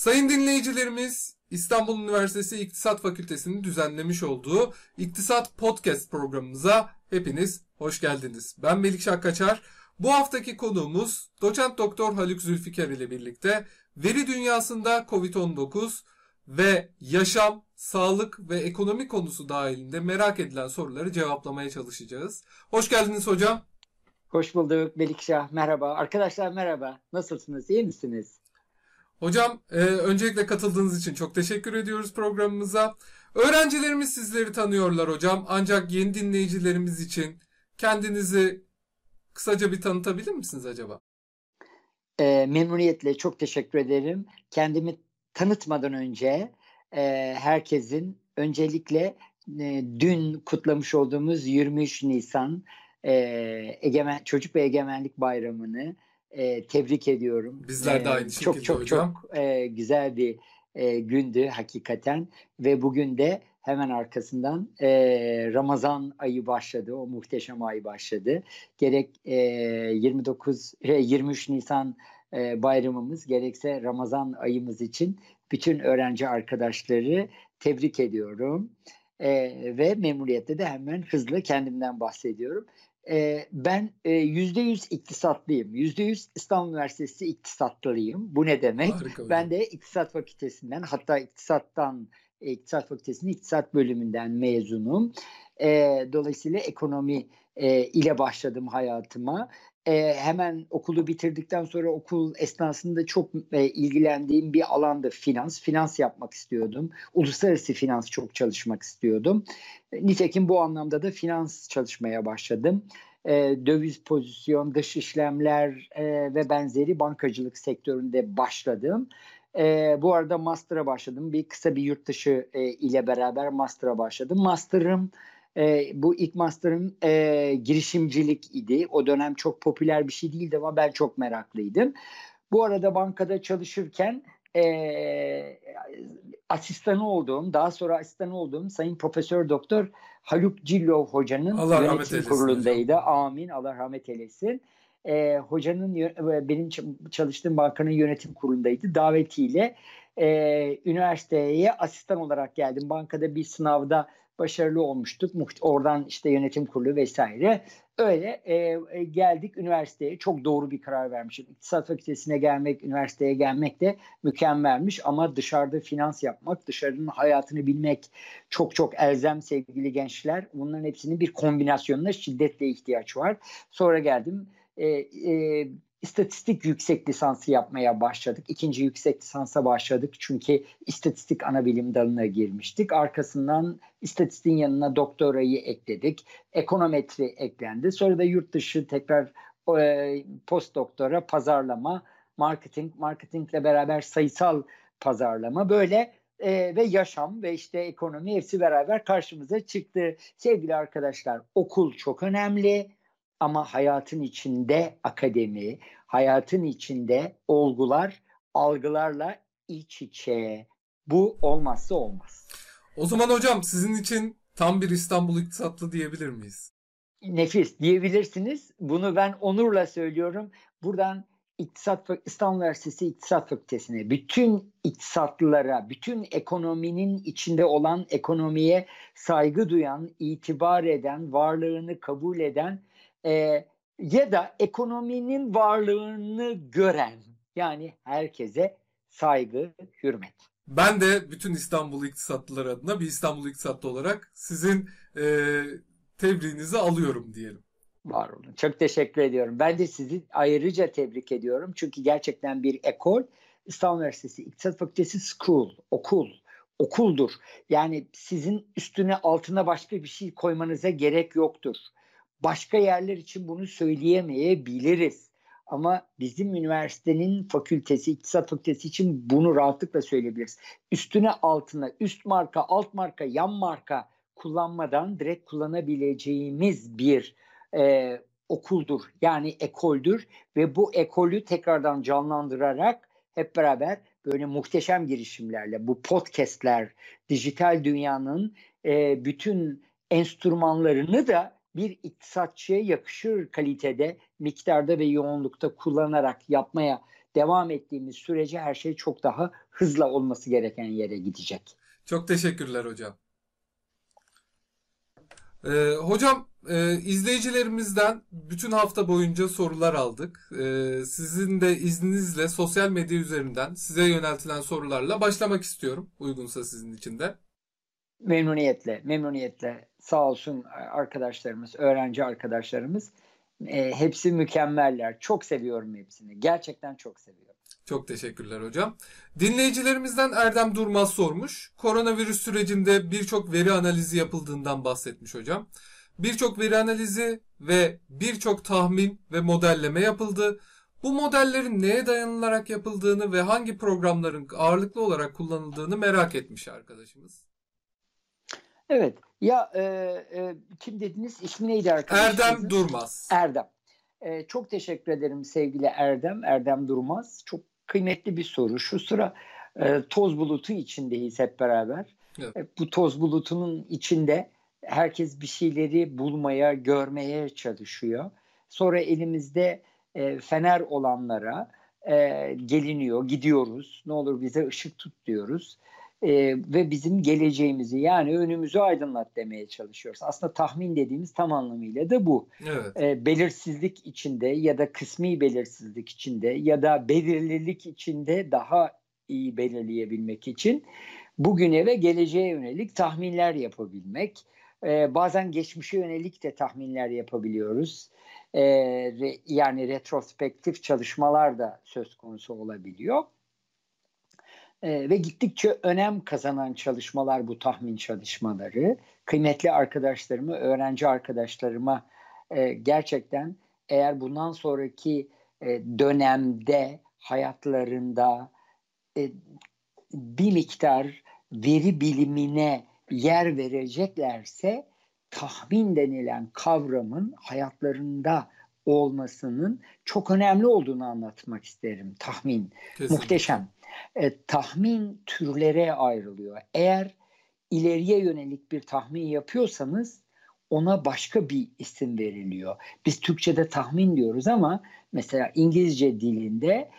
Sayın dinleyicilerimiz, İstanbul Üniversitesi İktisat Fakültesi'nin düzenlemiş olduğu İktisat Podcast programımıza hepiniz hoş geldiniz. Ben Melik Kaçar. Bu haftaki konuğumuz doçent doktor Haluk Zülfikar ile birlikte veri dünyasında COVID-19 ve yaşam, sağlık ve ekonomi konusu dahilinde merak edilen soruları cevaplamaya çalışacağız. Hoş geldiniz hocam. Hoş bulduk Melikşah. Merhaba. Arkadaşlar merhaba. Nasılsınız? İyi misiniz? Hocam e, öncelikle katıldığınız için çok teşekkür ediyoruz programımıza. Öğrencilerimiz sizleri tanıyorlar hocam. Ancak yeni dinleyicilerimiz için kendinizi kısaca bir tanıtabilir misiniz acaba? E, memnuniyetle çok teşekkür ederim. Kendimi tanıtmadan önce e, herkesin öncelikle e, dün kutlamış olduğumuz 23 Nisan e, Egemen Çocuk ve Egemenlik Bayramı'nı e, tebrik ediyorum. Bizler de aynı e, şekilde çok, çok, hocam. Çok e, güzel bir e, gündü hakikaten ve bugün de hemen arkasından e, Ramazan ayı başladı. O muhteşem ay başladı. Gerek e, 29 23 Nisan e, bayramımız gerekse Ramazan ayımız için bütün öğrenci arkadaşları tebrik ediyorum. E, ve memnuniyetle de hemen hızlı kendimden bahsediyorum. E, ben yüzde yüz iktisatlıyım. Yüzde yüz İstanbul Üniversitesi iktisatlıyım. Bu ne demek? Harika ben de iktisat fakültesinden hatta iktisattan İktisat Fakültesi'nin iktisat bölümünden mezunum. E, dolayısıyla ekonomi e, ile başladım hayatıma. E, hemen okulu bitirdikten sonra okul esnasında çok e, ilgilendiğim bir alanda finans. Finans yapmak istiyordum. Uluslararası finans çok çalışmak istiyordum. E, nitekim bu anlamda da finans çalışmaya başladım. E, döviz pozisyon, dış işlemler e, ve benzeri bankacılık sektöründe başladım. E, bu arada master'a başladım. Bir kısa bir yurt dışı e, ile beraber master'a başladım. Master'ım e, bu ilk master'ım e, girişimcilik idi. O dönem çok popüler bir şey değildi ama ben çok meraklıydım. Bu arada bankada çalışırken e, asistanı olduğum, daha sonra asistanı olduğum Sayın Profesör Doktor Haluk Cillov Hocanın Allah yönetim kurulundaydı. Hocam. Amin. Allah rahmet eylesin e, hocanın benim çalıştığım bankanın yönetim kurulundaydı. Davetiyle e, üniversiteye asistan olarak geldim. Bankada bir sınavda başarılı olmuştuk. Oradan işte yönetim kurulu vesaire. Öyle e, geldik üniversiteye. Çok doğru bir karar vermişim. İktisat fakültesine gelmek, üniversiteye gelmek de mükemmelmiş. Ama dışarıda finans yapmak, dışarının hayatını bilmek çok çok elzem sevgili gençler. Bunların hepsinin bir kombinasyonuna şiddetle ihtiyaç var. Sonra geldim e, e, istatistik yüksek lisansı yapmaya başladık. İkinci yüksek lisansa başladık çünkü istatistik ana bilim dalına girmiştik. Arkasından istatistiğin yanına doktorayı ekledik. Ekonometri eklendi. Sonra da yurt dışı tekrar e, post doktora pazarlama, marketing, marketingle beraber sayısal pazarlama böyle e, ve yaşam ve işte ekonomi hepsi beraber karşımıza çıktı. Sevgili arkadaşlar okul çok önemli ama hayatın içinde akademi, hayatın içinde olgular, algılarla iç içe. Bu olmazsa olmaz. O zaman hocam sizin için tam bir İstanbul iktisatlı diyebilir miyiz? Nefis diyebilirsiniz. Bunu ben onurla söylüyorum. Buradan İktisat İstanbul Üniversitesi İktisat Fakültesine, bütün iktisatlılara, bütün ekonominin içinde olan ekonomiye saygı duyan, itibar eden, varlığını kabul eden e, ya da ekonominin varlığını gören yani herkese saygı, hürmet. Ben de bütün İstanbul iktisatlılar adına bir İstanbul iktisatlı olarak sizin e, tebriğinizi alıyorum diyelim. Var olun. Çok teşekkür ediyorum. Ben de sizi ayrıca tebrik ediyorum. Çünkü gerçekten bir ekol İstanbul Üniversitesi İktisat Fakültesi School, okul, okuldur. Yani sizin üstüne altına başka bir şey koymanıza gerek yoktur. Başka yerler için bunu söyleyemeyebiliriz. Ama bizim üniversitenin fakültesi, iktisat fakültesi için bunu rahatlıkla söyleyebiliriz. Üstüne altına, üst marka, alt marka, yan marka kullanmadan direkt kullanabileceğimiz bir e, okuldur. Yani ekoldür ve bu ekolü tekrardan canlandırarak hep beraber böyle muhteşem girişimlerle bu podcastler, dijital dünyanın e, bütün enstrümanlarını da bir iktisatçıya yakışır kalitede, miktarda ve yoğunlukta kullanarak yapmaya devam ettiğimiz sürece her şey çok daha hızla olması gereken yere gidecek. Çok teşekkürler hocam. Ee, hocam e, izleyicilerimizden bütün hafta boyunca sorular aldık. Ee, sizin de izninizle sosyal medya üzerinden size yöneltilen sorularla başlamak istiyorum. Uygunsa sizin için de. Memnuniyetle, memnuniyetle. Sağ olsun arkadaşlarımız, öğrenci arkadaşlarımız. E, hepsi mükemmeller. Çok seviyorum hepsini. Gerçekten çok seviyorum. Çok teşekkürler hocam. Dinleyicilerimizden Erdem Durmaz sormuş. Koronavirüs sürecinde birçok veri analizi yapıldığından bahsetmiş hocam. Birçok veri analizi ve birçok tahmin ve modelleme yapıldı. Bu modellerin neye dayanılarak yapıldığını ve hangi programların ağırlıklı olarak kullanıldığını merak etmiş arkadaşımız. Evet. Ya e, e, kim dediniz? İsmi neydi arkadaşlar? Erdem Durmaz. Erdem. E, çok teşekkür ederim sevgili Erdem. Erdem Durmaz. Çok kıymetli bir soru. Şu sıra e, toz bulutu içindeyiz hep beraber. Evet. E, bu toz bulutunun içinde herkes bir şeyleri bulmaya, görmeye çalışıyor. Sonra elimizde e, fener olanlara e, geliniyor, gidiyoruz. Ne olur bize ışık tut diyoruz. E, ve bizim geleceğimizi yani önümüzü aydınlat demeye çalışıyoruz. Aslında tahmin dediğimiz tam anlamıyla da bu. Evet. E, belirsizlik içinde ya da kısmi belirsizlik içinde ya da belirlilik içinde daha iyi belirleyebilmek için bugüne ve geleceğe yönelik tahminler yapabilmek. E, bazen geçmişe yönelik de tahminler yapabiliyoruz. E, re, yani retrospektif çalışmalar da söz konusu olabiliyor. E, ve gittikçe önem kazanan çalışmalar bu tahmin çalışmaları. Kıymetli arkadaşlarımı, öğrenci arkadaşlarıma e, gerçekten eğer bundan sonraki e, dönemde hayatlarında e, bir miktar veri bilimine yer vereceklerse tahmin denilen kavramın hayatlarında olmasının çok önemli olduğunu anlatmak isterim. Tahmin. Kesinlikle. Muhteşem. E, tahmin türlere ayrılıyor. Eğer ileriye yönelik bir tahmin yapıyorsanız ona başka bir isim veriliyor. Biz Türkçe'de tahmin diyoruz ama mesela İngilizce dilinde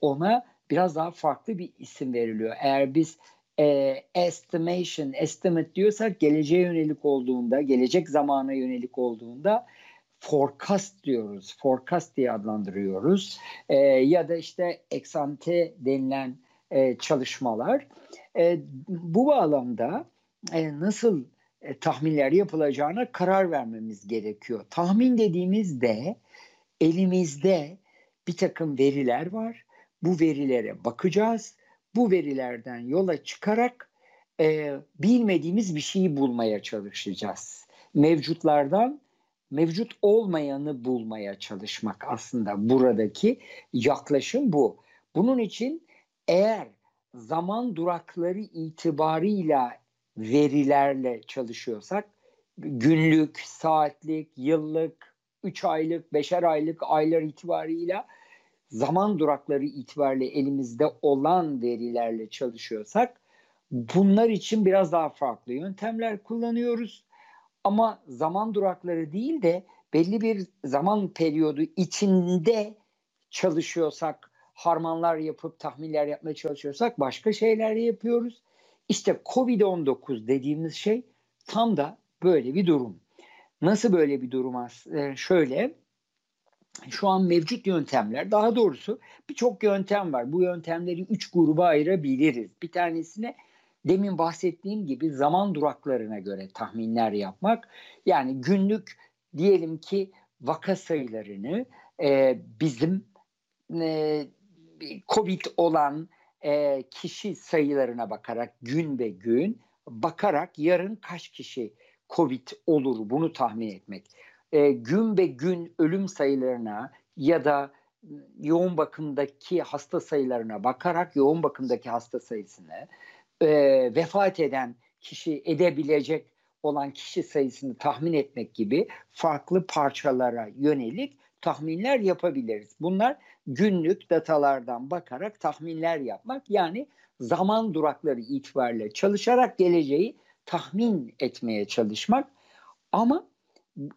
ona biraz daha farklı bir isim veriliyor. Eğer biz e, estimation, estimate diyorsak geleceğe yönelik olduğunda, gelecek zamana yönelik olduğunda forecast diyoruz. Forecast diye adlandırıyoruz. E, ya da işte eksante denilen e, çalışmalar. E, bu bağlamda e, nasıl e, tahminler yapılacağına karar vermemiz gerekiyor. Tahmin dediğimizde elimizde bir takım veriler var. Bu verilere bakacağız. Bu verilerden yola çıkarak e, bilmediğimiz bir şeyi bulmaya çalışacağız. Mevcutlardan mevcut olmayanı bulmaya çalışmak aslında buradaki yaklaşım bu. Bunun için eğer zaman durakları itibarıyla verilerle çalışıyorsak günlük, saatlik, yıllık, 3 aylık, 5'er aylık aylar itibarıyla zaman durakları itibariyle elimizde olan verilerle çalışıyorsak bunlar için biraz daha farklı yöntemler kullanıyoruz. Ama zaman durakları değil de belli bir zaman periyodu içinde çalışıyorsak, harmanlar yapıp tahminler yapmaya çalışıyorsak başka şeyler yapıyoruz. İşte Covid-19 dediğimiz şey tam da böyle bir durum. Nasıl böyle bir durum? Ee, şöyle, şu an mevcut yöntemler, daha doğrusu birçok yöntem var. Bu yöntemleri üç gruba ayırabiliriz. Bir tanesine demin bahsettiğim gibi zaman duraklarına göre tahminler yapmak. Yani günlük diyelim ki vaka sayılarını e, bizim e, COVID olan e, kişi sayılarına bakarak gün be gün bakarak yarın kaç kişi COVID olur bunu tahmin etmek. E, gün be gün ölüm sayılarına ya da yoğun bakımdaki hasta sayılarına bakarak yoğun bakımdaki hasta sayısını e, vefat eden kişi edebilecek olan kişi sayısını tahmin etmek gibi farklı parçalara yönelik tahminler yapabiliriz. Bunlar günlük datalardan bakarak tahminler yapmak yani zaman durakları itibariyle çalışarak geleceği tahmin etmeye çalışmak. Ama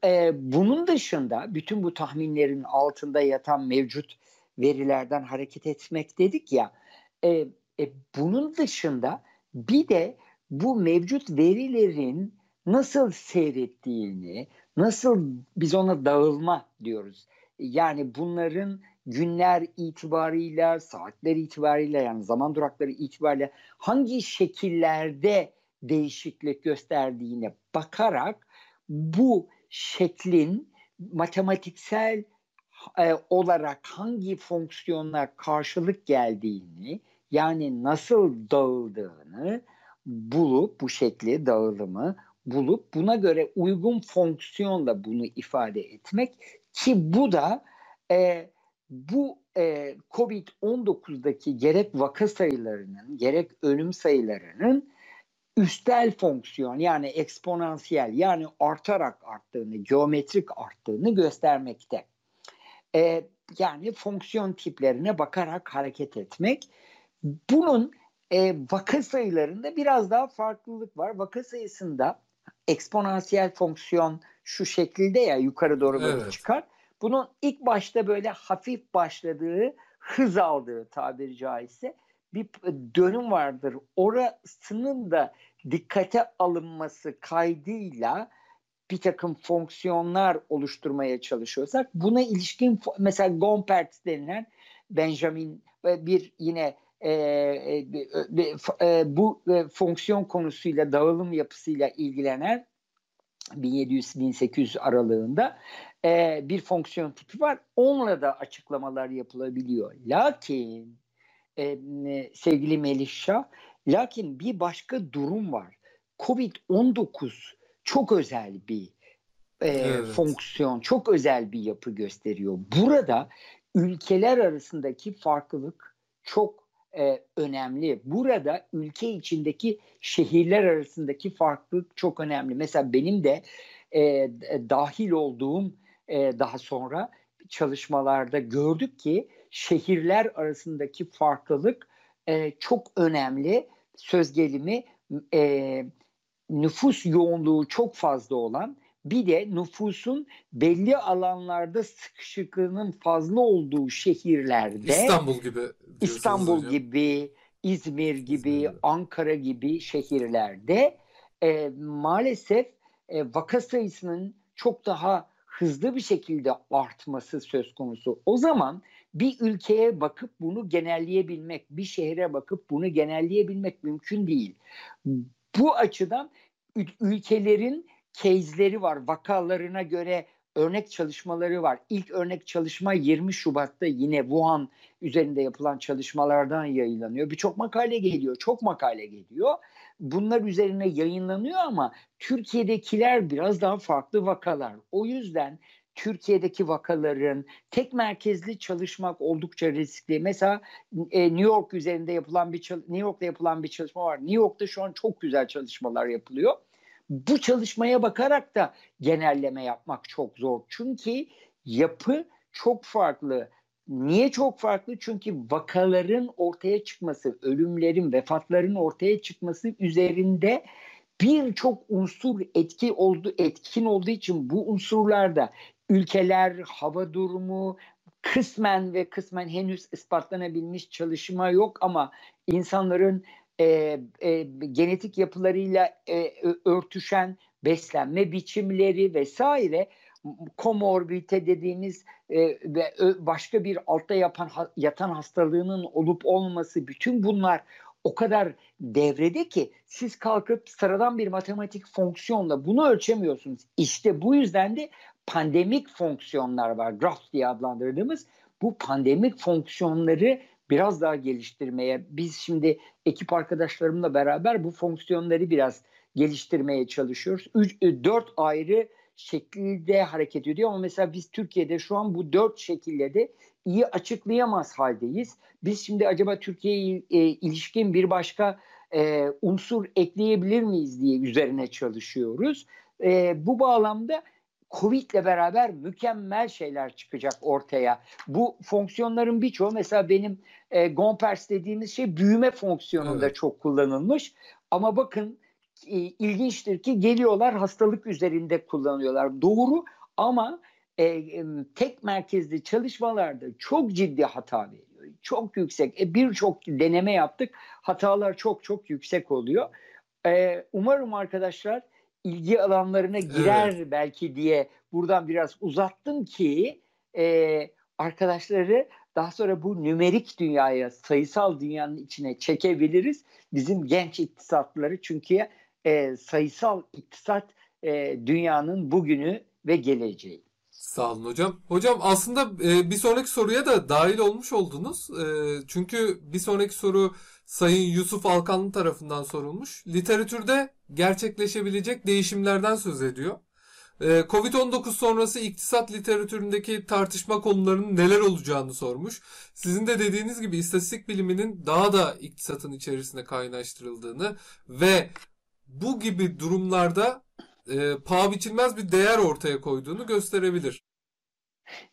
e, bunun dışında bütün bu tahminlerin altında yatan mevcut verilerden hareket etmek dedik ya. E, e, bunun dışında bir de bu mevcut verilerin nasıl seyrettiğini, nasıl biz ona dağılma diyoruz. Yani bunların günler itibarıyla, saatler itibariyle yani zaman durakları itibariyle hangi şekillerde değişiklik gösterdiğine bakarak bu şeklin matematiksel e, olarak hangi fonksiyonlar karşılık geldiğini yani nasıl dağıldığını bulup bu şekli dağılımı bulup buna göre uygun fonksiyonla bunu ifade etmek ki bu da e, bu e, COVID-19'daki gerek vaka sayılarının gerek ölüm sayılarının üstel fonksiyon yani eksponansiyel yani artarak arttığını, geometrik arttığını göstermekte. E, yani fonksiyon tiplerine bakarak hareket etmek. Bunun e, vaka sayılarında biraz daha farklılık var. Vaka sayısında eksponansiyel fonksiyon şu şekilde ya yukarı doğru böyle evet. çıkar. Bunun ilk başta böyle hafif başladığı, hız aldığı tabiri caizse bir dönüm vardır. Orasının da dikkate alınması kaydıyla bir takım fonksiyonlar oluşturmaya çalışıyorsak buna ilişkin mesela Gompertz denilen Benjamin bir yine e, e, e, bu e, fonksiyon konusuyla dağılım yapısıyla ilgilenen 1700-1800 aralığında e, bir fonksiyon tipi var. Onunla da açıklamalar yapılabiliyor. Lakin e, sevgili Melih Şah, lakin bir başka durum var. Covid-19 çok özel bir e, evet. fonksiyon, çok özel bir yapı gösteriyor. Burada ülkeler arasındaki farklılık çok e, önemli. Burada ülke içindeki şehirler arasındaki farklılık çok önemli. Mesela benim de e, dahil olduğum e, daha sonra çalışmalarda gördük ki şehirler arasındaki farklılık e, çok önemli. Söz gelimi e, nüfus yoğunluğu çok fazla olan bir de nüfusun belli alanlarda sıkışıklığının fazla olduğu şehirlerde İstanbul gibi İstanbul hocam. gibi İzmir gibi İzmir. Ankara gibi şehirlerde e, maalesef e, vaka sayısının çok daha hızlı bir şekilde artması söz konusu. O zaman bir ülkeye bakıp bunu genelleyebilmek, bir şehre bakıp bunu genelleyebilmek mümkün değil. Bu açıdan ülkelerin case'leri var. Vakalarına göre örnek çalışmaları var. İlk örnek çalışma 20 Şubat'ta yine Wuhan üzerinde yapılan çalışmalardan yayınlanıyor. Birçok makale geliyor, çok makale geliyor. Bunlar üzerine yayınlanıyor ama Türkiye'dekiler biraz daha farklı vakalar. O yüzden Türkiye'deki vakaların tek merkezli çalışmak oldukça riskli. Mesela e, New York üzerinde yapılan bir New York'ta yapılan bir çalışma var. New York'ta şu an çok güzel çalışmalar yapılıyor. Bu çalışmaya bakarak da genelleme yapmak çok zor. Çünkü yapı çok farklı. Niye çok farklı? Çünkü vakaların ortaya çıkması, ölümlerin, vefatların ortaya çıkması üzerinde birçok unsur etki oldu, etkin olduğu için bu unsurlarda ülkeler, hava durumu, kısmen ve kısmen henüz ispatlanabilmiş çalışma yok ama insanların e, e, genetik yapılarıyla e, örtüşen beslenme biçimleri vesaire komorbite dediğimiz e, ve başka bir altta yapan yatan hastalığının olup olması bütün bunlar o kadar devrede ki siz kalkıp sıradan bir matematik fonksiyonla bunu ölçemiyorsunuz. İşte bu yüzden de pandemik fonksiyonlar var. Graph diye adlandırdığımız bu pandemik fonksiyonları biraz daha geliştirmeye biz şimdi ekip arkadaşlarımla beraber bu fonksiyonları biraz geliştirmeye çalışıyoruz. 3 4 e, ayrı şekilde hareket ediyor ama mesela biz Türkiye'de şu an bu dört şekilde de iyi açıklayamaz haldeyiz. Biz şimdi acaba Türkiye'ye e, ilişkin bir başka e, unsur ekleyebilir miyiz diye üzerine çalışıyoruz. E, bu bağlamda Covid ile beraber mükemmel şeyler çıkacak ortaya. Bu fonksiyonların birçoğu mesela benim e, Gompers dediğimiz şey büyüme fonksiyonunda evet. çok kullanılmış. Ama bakın e, ilginçtir ki geliyorlar hastalık üzerinde kullanıyorlar. Doğru ama e, tek merkezli çalışmalarda çok ciddi hata veriyor. Çok yüksek. E, Birçok deneme yaptık. Hatalar çok çok yüksek oluyor. E, umarım arkadaşlar ilgi alanlarına girer evet. belki diye buradan biraz uzattım ki e, arkadaşları daha sonra bu nümerik dünyaya, sayısal dünyanın içine çekebiliriz. Bizim genç iktisatları çünkü e, sayısal iktisat e, dünyanın bugünü ve geleceği. Sağ olun hocam. Hocam aslında e, bir sonraki soruya da dahil olmuş oldunuz. E, çünkü bir sonraki soru Sayın Yusuf Alkanlı tarafından sorulmuş. Literatürde gerçekleşebilecek değişimlerden söz ediyor. E, Covid-19 sonrası iktisat literatüründeki tartışma konularının neler olacağını sormuş. Sizin de dediğiniz gibi istatistik biliminin daha da iktisatın içerisine kaynaştırıldığını ve bu gibi durumlarda e, paha biçilmez bir değer ortaya koyduğunu gösterebilir.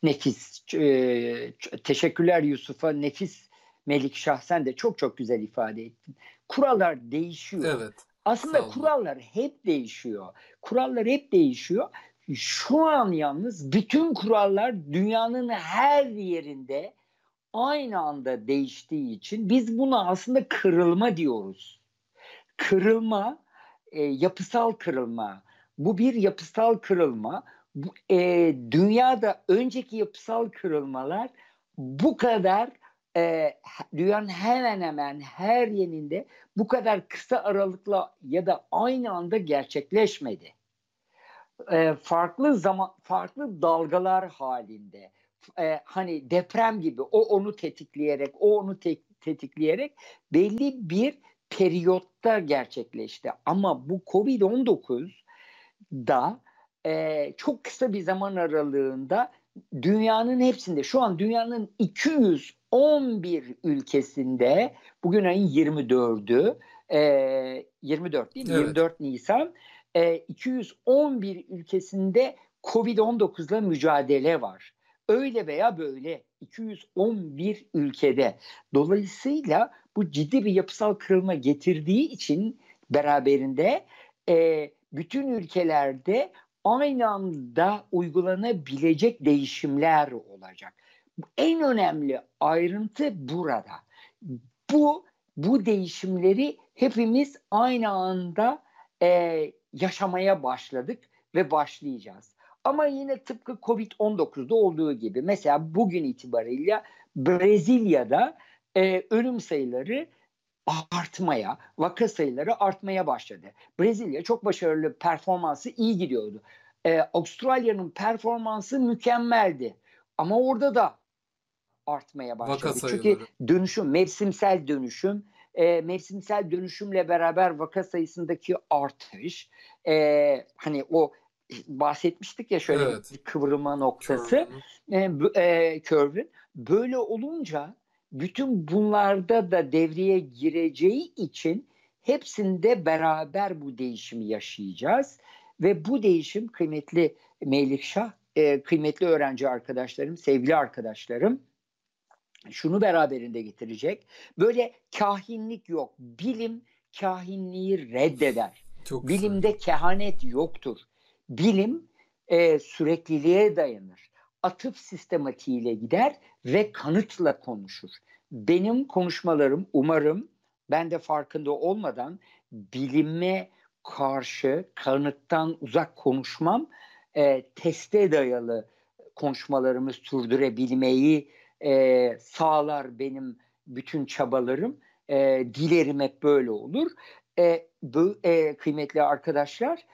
Nefis. E, teşekkürler Yusuf'a. Nefis Melik Şahsen de çok çok güzel ifade ettin. Kurallar değişiyor. Evet. Aslında kurallar hep değişiyor. Kurallar hep değişiyor. Şu an yalnız bütün kurallar dünyanın her yerinde aynı anda değiştiği için biz buna aslında kırılma diyoruz. Kırılma, e, yapısal kırılma, bu bir yapısal kırılma. Bu, e, dünyada önceki yapısal kırılmalar bu kadar e, dünyanın hemen hemen her yerinde bu kadar kısa aralıkla ya da aynı anda gerçekleşmedi. E, farklı zaman farklı dalgalar halinde e, hani deprem gibi o onu tetikleyerek o onu te- tetikleyerek belli bir periyotta gerçekleşti. Ama bu Covid-19 da e, çok kısa bir zaman aralığında dünyanın hepsinde şu an dünyanın 211 ülkesinde bugün ayın 24'ü e, 24 değil mi? Evet. 24 Nisan e, 211 ülkesinde Covid-19 ile mücadele var. Öyle veya böyle 211 ülkede. Dolayısıyla bu ciddi bir yapısal kırılma getirdiği için beraberinde e, bütün ülkelerde aynı anda uygulanabilecek değişimler olacak. En önemli ayrıntı burada. Bu bu değişimleri hepimiz aynı anda e, yaşamaya başladık ve başlayacağız. Ama yine tıpkı Covid-19'da olduğu gibi mesela bugün itibariyle Brezilya'da e, ölüm sayıları artmaya, vaka sayıları artmaya başladı. Brezilya çok başarılı, performansı iyi gidiyordu. Ee, Avustralya'nın performansı mükemmeldi. Ama orada da artmaya başladı. Çünkü dönüşüm, mevsimsel dönüşüm, e, mevsimsel dönüşümle beraber vaka sayısındaki artış, e, hani o bahsetmiştik ya şöyle evet. bir kıvrılma noktası, Curve'ın. e, e, curve'ün. Böyle olunca bütün bunlarda da devreye gireceği için hepsinde beraber bu değişimi yaşayacağız. Ve bu değişim kıymetli Melikşah, e, kıymetli öğrenci arkadaşlarım, sevgili arkadaşlarım şunu beraberinde getirecek. Böyle kahinlik yok. Bilim kahinliği reddeder. Çok Bilimde güzel. kehanet yoktur. Bilim e, sürekliliğe dayanır. Atıf sistematiğiyle gider ve kanıtla konuşur. Benim konuşmalarım umarım ben de farkında olmadan bilime karşı kanıttan uzak konuşmam, e, teste dayalı konuşmalarımı sürdürebilmeyi e, sağlar benim bütün çabalarım. E, dilerim hep böyle olur. E, bu e, kıymetli arkadaşlar,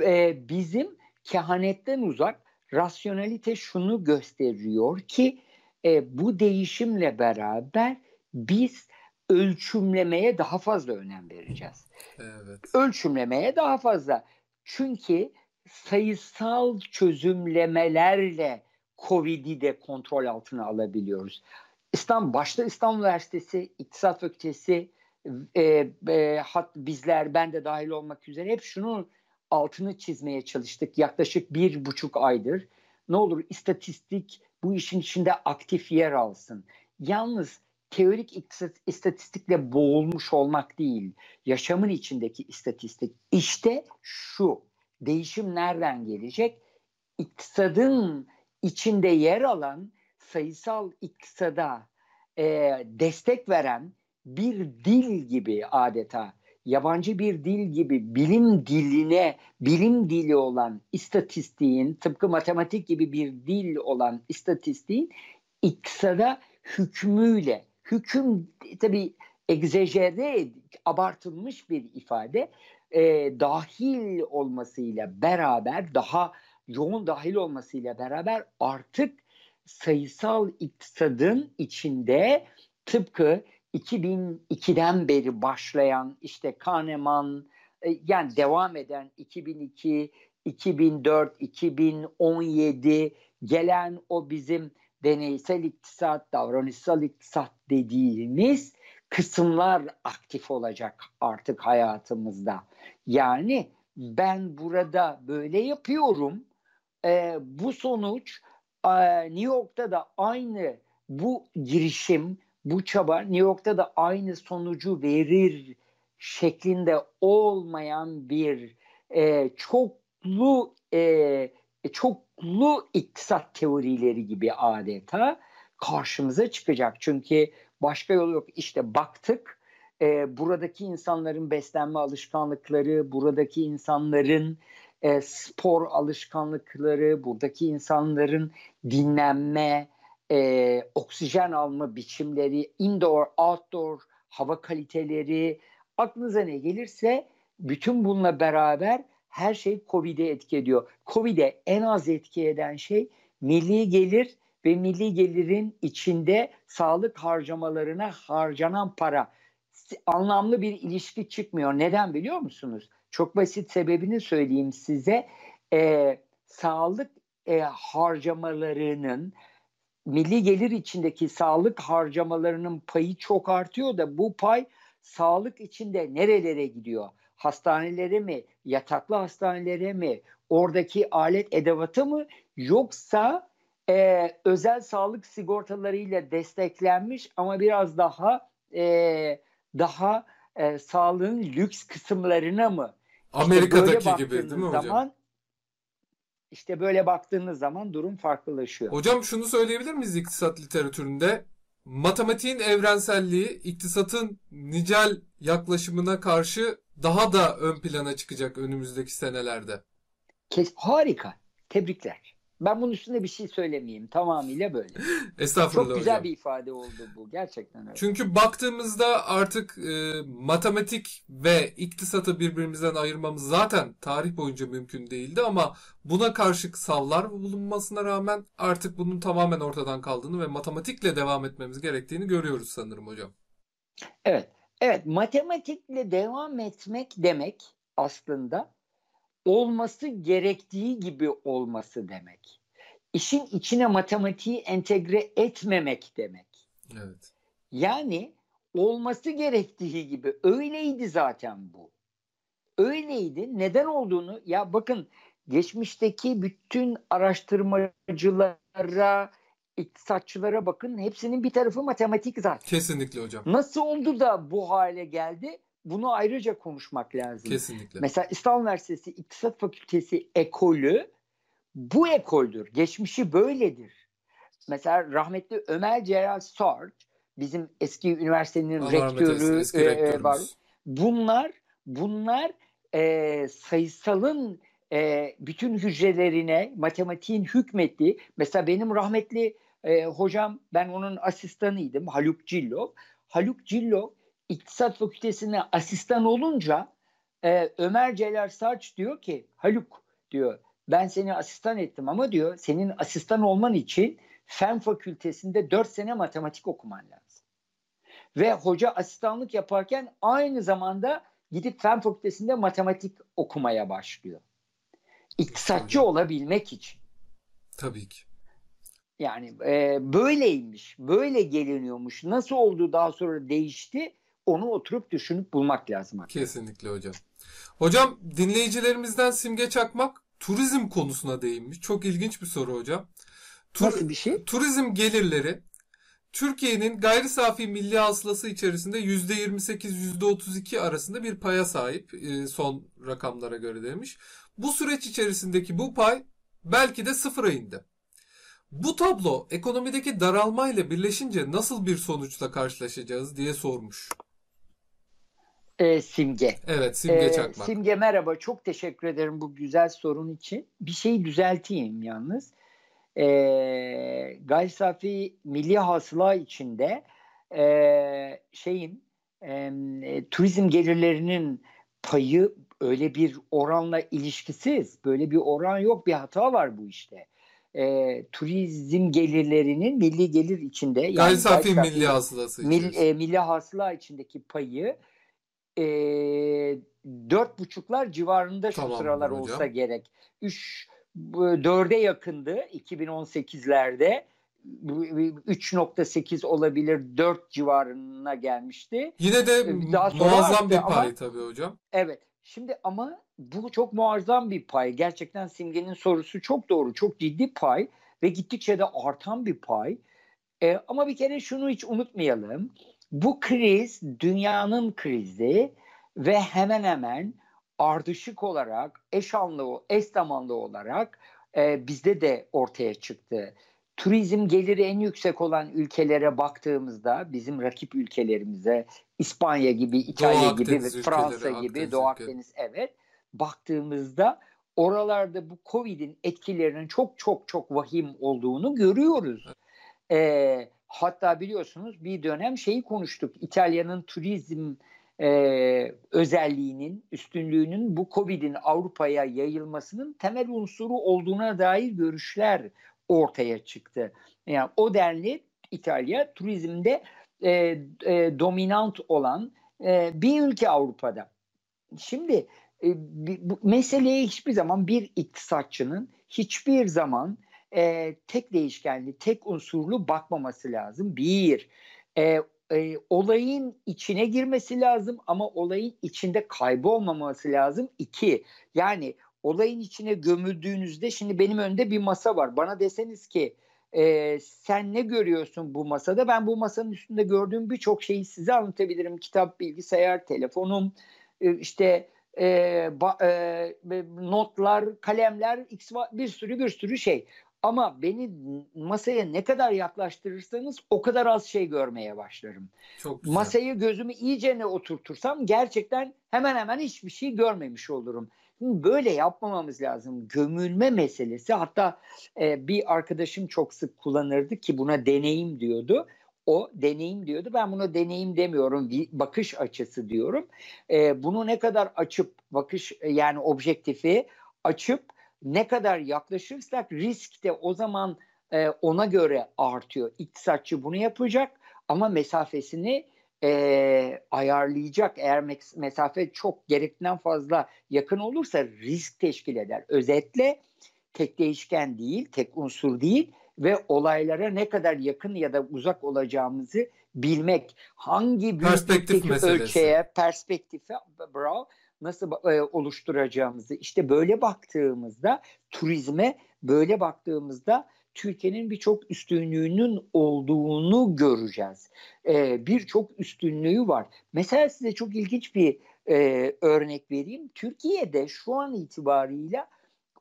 e, bizim kehanetten uzak rasyonalite şunu gösteriyor ki e, bu değişimle beraber biz ölçümlemeye daha fazla önem vereceğiz. Evet. Ölçümlemeye daha fazla. Çünkü sayısal çözümlemelerle COVID'i de kontrol altına alabiliyoruz. İstanbul, başta İstanbul Üniversitesi, İktisat Fakültesi, e, e, hat, bizler, ben de dahil olmak üzere hep şunu altını çizmeye çalıştık yaklaşık bir buçuk aydır. Ne olur istatistik bu işin içinde aktif yer alsın. Yalnız teorik istatistikle boğulmuş olmak değil, yaşamın içindeki istatistik. İşte şu, değişim nereden gelecek? İktisadın içinde yer alan sayısal iktisada e, destek veren bir dil gibi adeta yabancı bir dil gibi bilim diline bilim dili olan istatistiğin tıpkı matematik gibi bir dil olan istatistiğin iktisada hükmüyle hüküm tabi egzejere abartılmış bir ifade e, dahil olmasıyla beraber daha yoğun dahil olmasıyla beraber artık sayısal iktisadın içinde tıpkı 2002'den beri başlayan işte Kahneman e, yani devam eden 2002, 2004, 2017 gelen o bizim deneysel iktisat, davranışsal iktisat dediğimiz kısımlar aktif olacak artık hayatımızda. Yani ben burada böyle yapıyorum. E, bu sonuç e, New York'ta da aynı bu girişim, bu çaba New York'ta da aynı sonucu verir şeklinde olmayan bir e, çoklu e, çoklu iktisat teorileri gibi adeta karşımıza çıkacak. Çünkü başka yol yok. İşte baktık e, buradaki insanların beslenme alışkanlıkları, buradaki insanların e, spor alışkanlıkları, buradaki insanların dinlenme, e, oksijen alma biçimleri, indoor, outdoor hava kaliteleri, aklınıza ne gelirse bütün bununla beraber her şey COVID'e etki ediyor. COVID'e en az etki eden şey milli gelir ve milli gelirin içinde sağlık harcamalarına harcanan para. Anlamlı bir ilişki çıkmıyor. Neden biliyor musunuz? Çok basit sebebini söyleyeyim size. Ee, sağlık e, harcamalarının milli gelir içindeki sağlık harcamalarının payı çok artıyor da bu pay sağlık içinde nerelere gidiyor? Hastanelere mi, yataklı hastanelere mi, oradaki alet edevatı mı yoksa e, özel sağlık sigortalarıyla desteklenmiş ama biraz daha e, daha e, sağlığın lüks kısımlarına mı? Amerika'daki işte gibi değil mi hocam? Zaman, işte böyle baktığınız zaman durum farklılaşıyor. Hocam şunu söyleyebilir miyiz iktisat literatüründe? Matematiğin evrenselliği iktisatın nicel yaklaşımına karşı daha da ön plana çıkacak önümüzdeki senelerde. Kes harika. Tebrikler. Ben bunun üstünde bir şey söylemeyeyim. Tamamıyla böyle. Estağfurullah Çok güzel hocam. bir ifade oldu bu. Gerçekten öyle. Çünkü baktığımızda artık e, matematik ve iktisatı birbirimizden ayırmamız zaten tarih boyunca mümkün değildi ama buna karşı savlar bulunmasına rağmen artık bunun tamamen ortadan kaldığını ve matematikle devam etmemiz gerektiğini görüyoruz sanırım hocam. Evet. Evet, matematikle devam etmek demek aslında olması gerektiği gibi olması demek. İşin içine matematiği entegre etmemek demek. Evet. Yani olması gerektiği gibi öyleydi zaten bu. Öyleydi. Neden olduğunu ya bakın geçmişteki bütün araştırmacılara, iktisatçılara bakın hepsinin bir tarafı matematik zaten. Kesinlikle hocam. Nasıl oldu da bu hale geldi? Bunu ayrıca konuşmak lazım. Kesinlikle. Mesela İstanbul Üniversitesi İktisat Fakültesi ekolü bu ekoldür. Geçmişi böyledir. Mesela rahmetli Ömer Celal Sarç bizim eski üniversitenin Allah rektörü eski e, var. Bunlar bunlar e, sayısalın e, bütün hücrelerine matematiğin hükmettiği mesela benim rahmetli e, hocam ben onun asistanıydım Haluk Cillov. Haluk Cillov İktisat Fakültesine asistan olunca e, Ömer Celal Sarç diyor ki Haluk diyor ben seni asistan ettim ama diyor senin asistan olman için Fen Fakültesinde 4 sene matematik okuman lazım. Ve hoca asistanlık yaparken aynı zamanda gidip Fen Fakültesinde matematik okumaya başlıyor. İktisatçı Tabii. olabilmek için. Tabii ki. Yani e, böyleymiş, böyle geliniyormuş. Nasıl oldu daha sonra değişti? Onu oturup düşünüp bulmak lazım. Arkadaşlar. Kesinlikle hocam. Hocam dinleyicilerimizden Simge Çakmak turizm konusuna değinmiş. Çok ilginç bir soru hocam. Tur, Nasıl bir şey? Turizm gelirleri Türkiye'nin gayri safi milli hasılası içerisinde %28-%32 arasında bir paya sahip e, son rakamlara göre demiş. Bu süreç içerisindeki bu pay belki de sıfıra indi. Bu tablo ekonomideki daralmayla birleşince nasıl bir sonuçla karşılaşacağız diye sormuş. E, Simge. Evet Simge E, Çakmak. Simge merhaba. Çok teşekkür ederim bu güzel sorun için. Bir şeyi düzelteyim yalnız. E, gayri safi milli hasıla içinde e, şeyin e, turizm gelirlerinin payı öyle bir oranla ilişkisiz. Böyle bir oran yok. Bir hata var bu işte. E, turizm gelirlerinin milli gelir içinde yani Gayri safi milli hasılası mil, e, milli hasıla içindeki payı e, dört buçuklar civarında şu Tamam sıralar hocam. olsa gerek. Üç, dörde yakındı 2018'lerde. Bu- 3.8 olabilir 4 civarına gelmişti. Yine de Daha sonra muazzam bir ama- pay tabii hocam. Evet. Şimdi ama bu çok muazzam bir pay. Gerçekten Simge'nin sorusu çok doğru. Çok ciddi pay ve gittikçe de artan bir pay. E, ama bir kere şunu hiç unutmayalım. Bu kriz dünyanın krizi ve hemen hemen ardışık olarak, eş anlı, eş zamanlı olarak e, bizde de ortaya çıktı. Turizm geliri en yüksek olan ülkelere baktığımızda bizim rakip ülkelerimize İspanya gibi, İtalya gibi Akdeniz ve ülkeleri, Fransa gibi Akdeniz Doğu. Akdeniz evet baktığımızda oralarda bu Covid'in etkilerinin çok çok çok vahim olduğunu görüyoruz. Ee, hatta biliyorsunuz bir dönem şeyi konuştuk. İtalya'nın turizm e, özelliğinin, üstünlüğünün bu Covid'in Avrupa'ya yayılmasının temel unsuru olduğuna dair görüşler ortaya çıktı. Yani o denli İtalya turizmde e, e, dominant olan e, bir ülke Avrupa'da. Şimdi e, bu meseleye hiçbir zaman bir iktisatçının hiçbir zaman e, tek değişkenli, tek unsurlu bakmaması lazım. Bir, e, e, olayın içine girmesi lazım ama olayın içinde kaybolmaması lazım. İki, yani olayın içine gömüldüğünüzde şimdi benim önümde bir masa var. Bana deseniz ki e, sen ne görüyorsun bu masada? Ben bu masanın üstünde gördüğüm birçok şeyi size anlatabilirim. Kitap, bilgisayar, telefonum, e, işte e, ba- e, notlar, kalemler, bir sürü bir sürü şey. Ama beni masaya ne kadar yaklaştırırsanız o kadar az şey görmeye başlarım. Çok güzel. Masayı gözümü iyice ne oturtursam gerçekten hemen hemen hiçbir şey görmemiş olurum. Şimdi böyle yapmamamız lazım. Gömülme meselesi hatta e, bir arkadaşım çok sık kullanırdı ki buna deneyim diyordu. O deneyim diyordu. Ben buna deneyim demiyorum. Bakış açısı diyorum. E, bunu ne kadar açıp bakış yani objektifi açıp ne kadar yaklaşırsak risk de o zaman e, ona göre artıyor. İktisatçı bunu yapacak ama mesafesini e, ayarlayacak. Eğer mes- mesafe çok gerektiğinden fazla yakın olursa risk teşkil eder. Özetle tek değişken değil, tek unsur değil ve olaylara ne kadar yakın ya da uzak olacağımızı bilmek. Hangi Perspektif büyüklükteki meselesi. ölçeğe, perspektife bravo, nasıl e, oluşturacağımızı işte böyle baktığımızda turizme böyle baktığımızda Türkiye'nin birçok üstünlüğünün olduğunu göreceğiz. Ee, birçok üstünlüğü var. Mesela size çok ilginç bir e, örnek vereyim. Türkiye'de şu an itibarıyla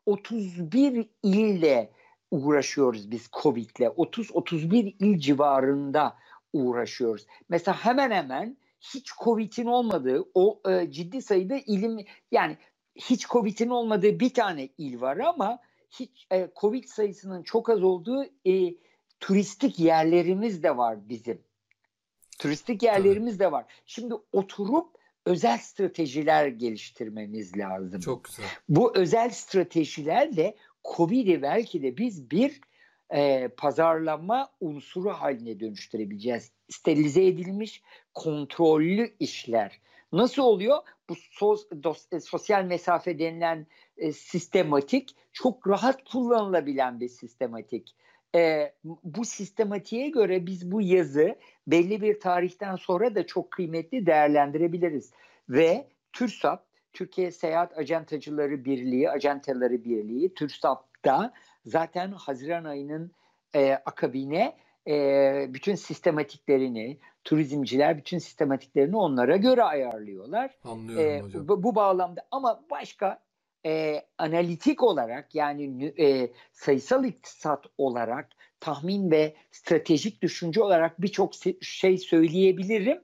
31 ille uğraşıyoruz biz Covid'le. 30-31 il civarında uğraşıyoruz. Mesela hemen hemen hiç Covid'in olmadığı o e, ciddi sayıda ilim yani hiç Covid'in olmadığı bir tane il var ama hiç e, Covid sayısının çok az olduğu e, turistik yerlerimiz de var bizim. Turistik yerlerimiz de var. Şimdi oturup özel stratejiler geliştirmemiz lazım. Çok güzel. Bu özel stratejilerle Covid'i belki de biz bir e, pazarlama unsuru haline dönüştürebileceğiz. Sterilize edilmiş kontrollü işler. Nasıl oluyor? Bu sos, dos, e, sosyal mesafe denilen e, sistematik çok rahat kullanılabilen bir sistematik. E, bu sistematiğe göre biz bu yazı belli bir tarihten sonra da çok kıymetli değerlendirebiliriz. Ve TÜRSAP, Türkiye Seyahat Acentacıları Birliği, Acenteleri Birliği, TÜRSAP'ta zaten Haziran ayının e, akabine e, bütün sistematiklerini, turizmciler bütün sistematiklerini onlara göre ayarlıyorlar. Anlıyorum E, hocam. bu, bu bağlamda ama başka e, analitik olarak yani e, sayısal iktisat olarak tahmin ve stratejik düşünce olarak birçok şey söyleyebilirim.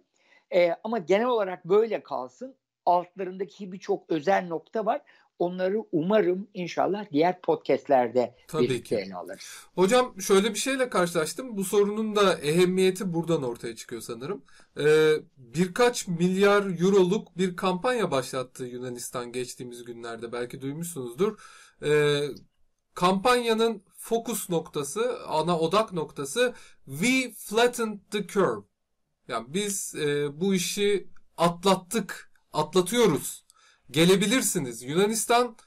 E, ama genel olarak böyle kalsın. Altlarındaki birçok özel nokta var. Onları umarım inşallah diğer podcastlerde Tabii ele alırız. Hocam şöyle bir şeyle karşılaştım. Bu sorunun da ehemmiyeti buradan ortaya çıkıyor sanırım. Ee, birkaç milyar euroluk bir kampanya başlattı Yunanistan geçtiğimiz günlerde. Belki duymuşsunuzdur. Ee, kampanyanın fokus noktası, ana odak noktası We flattened the curve. Yani biz e, bu işi atlattık, atlatıyoruz. Gelebilirsiniz. Yunanistan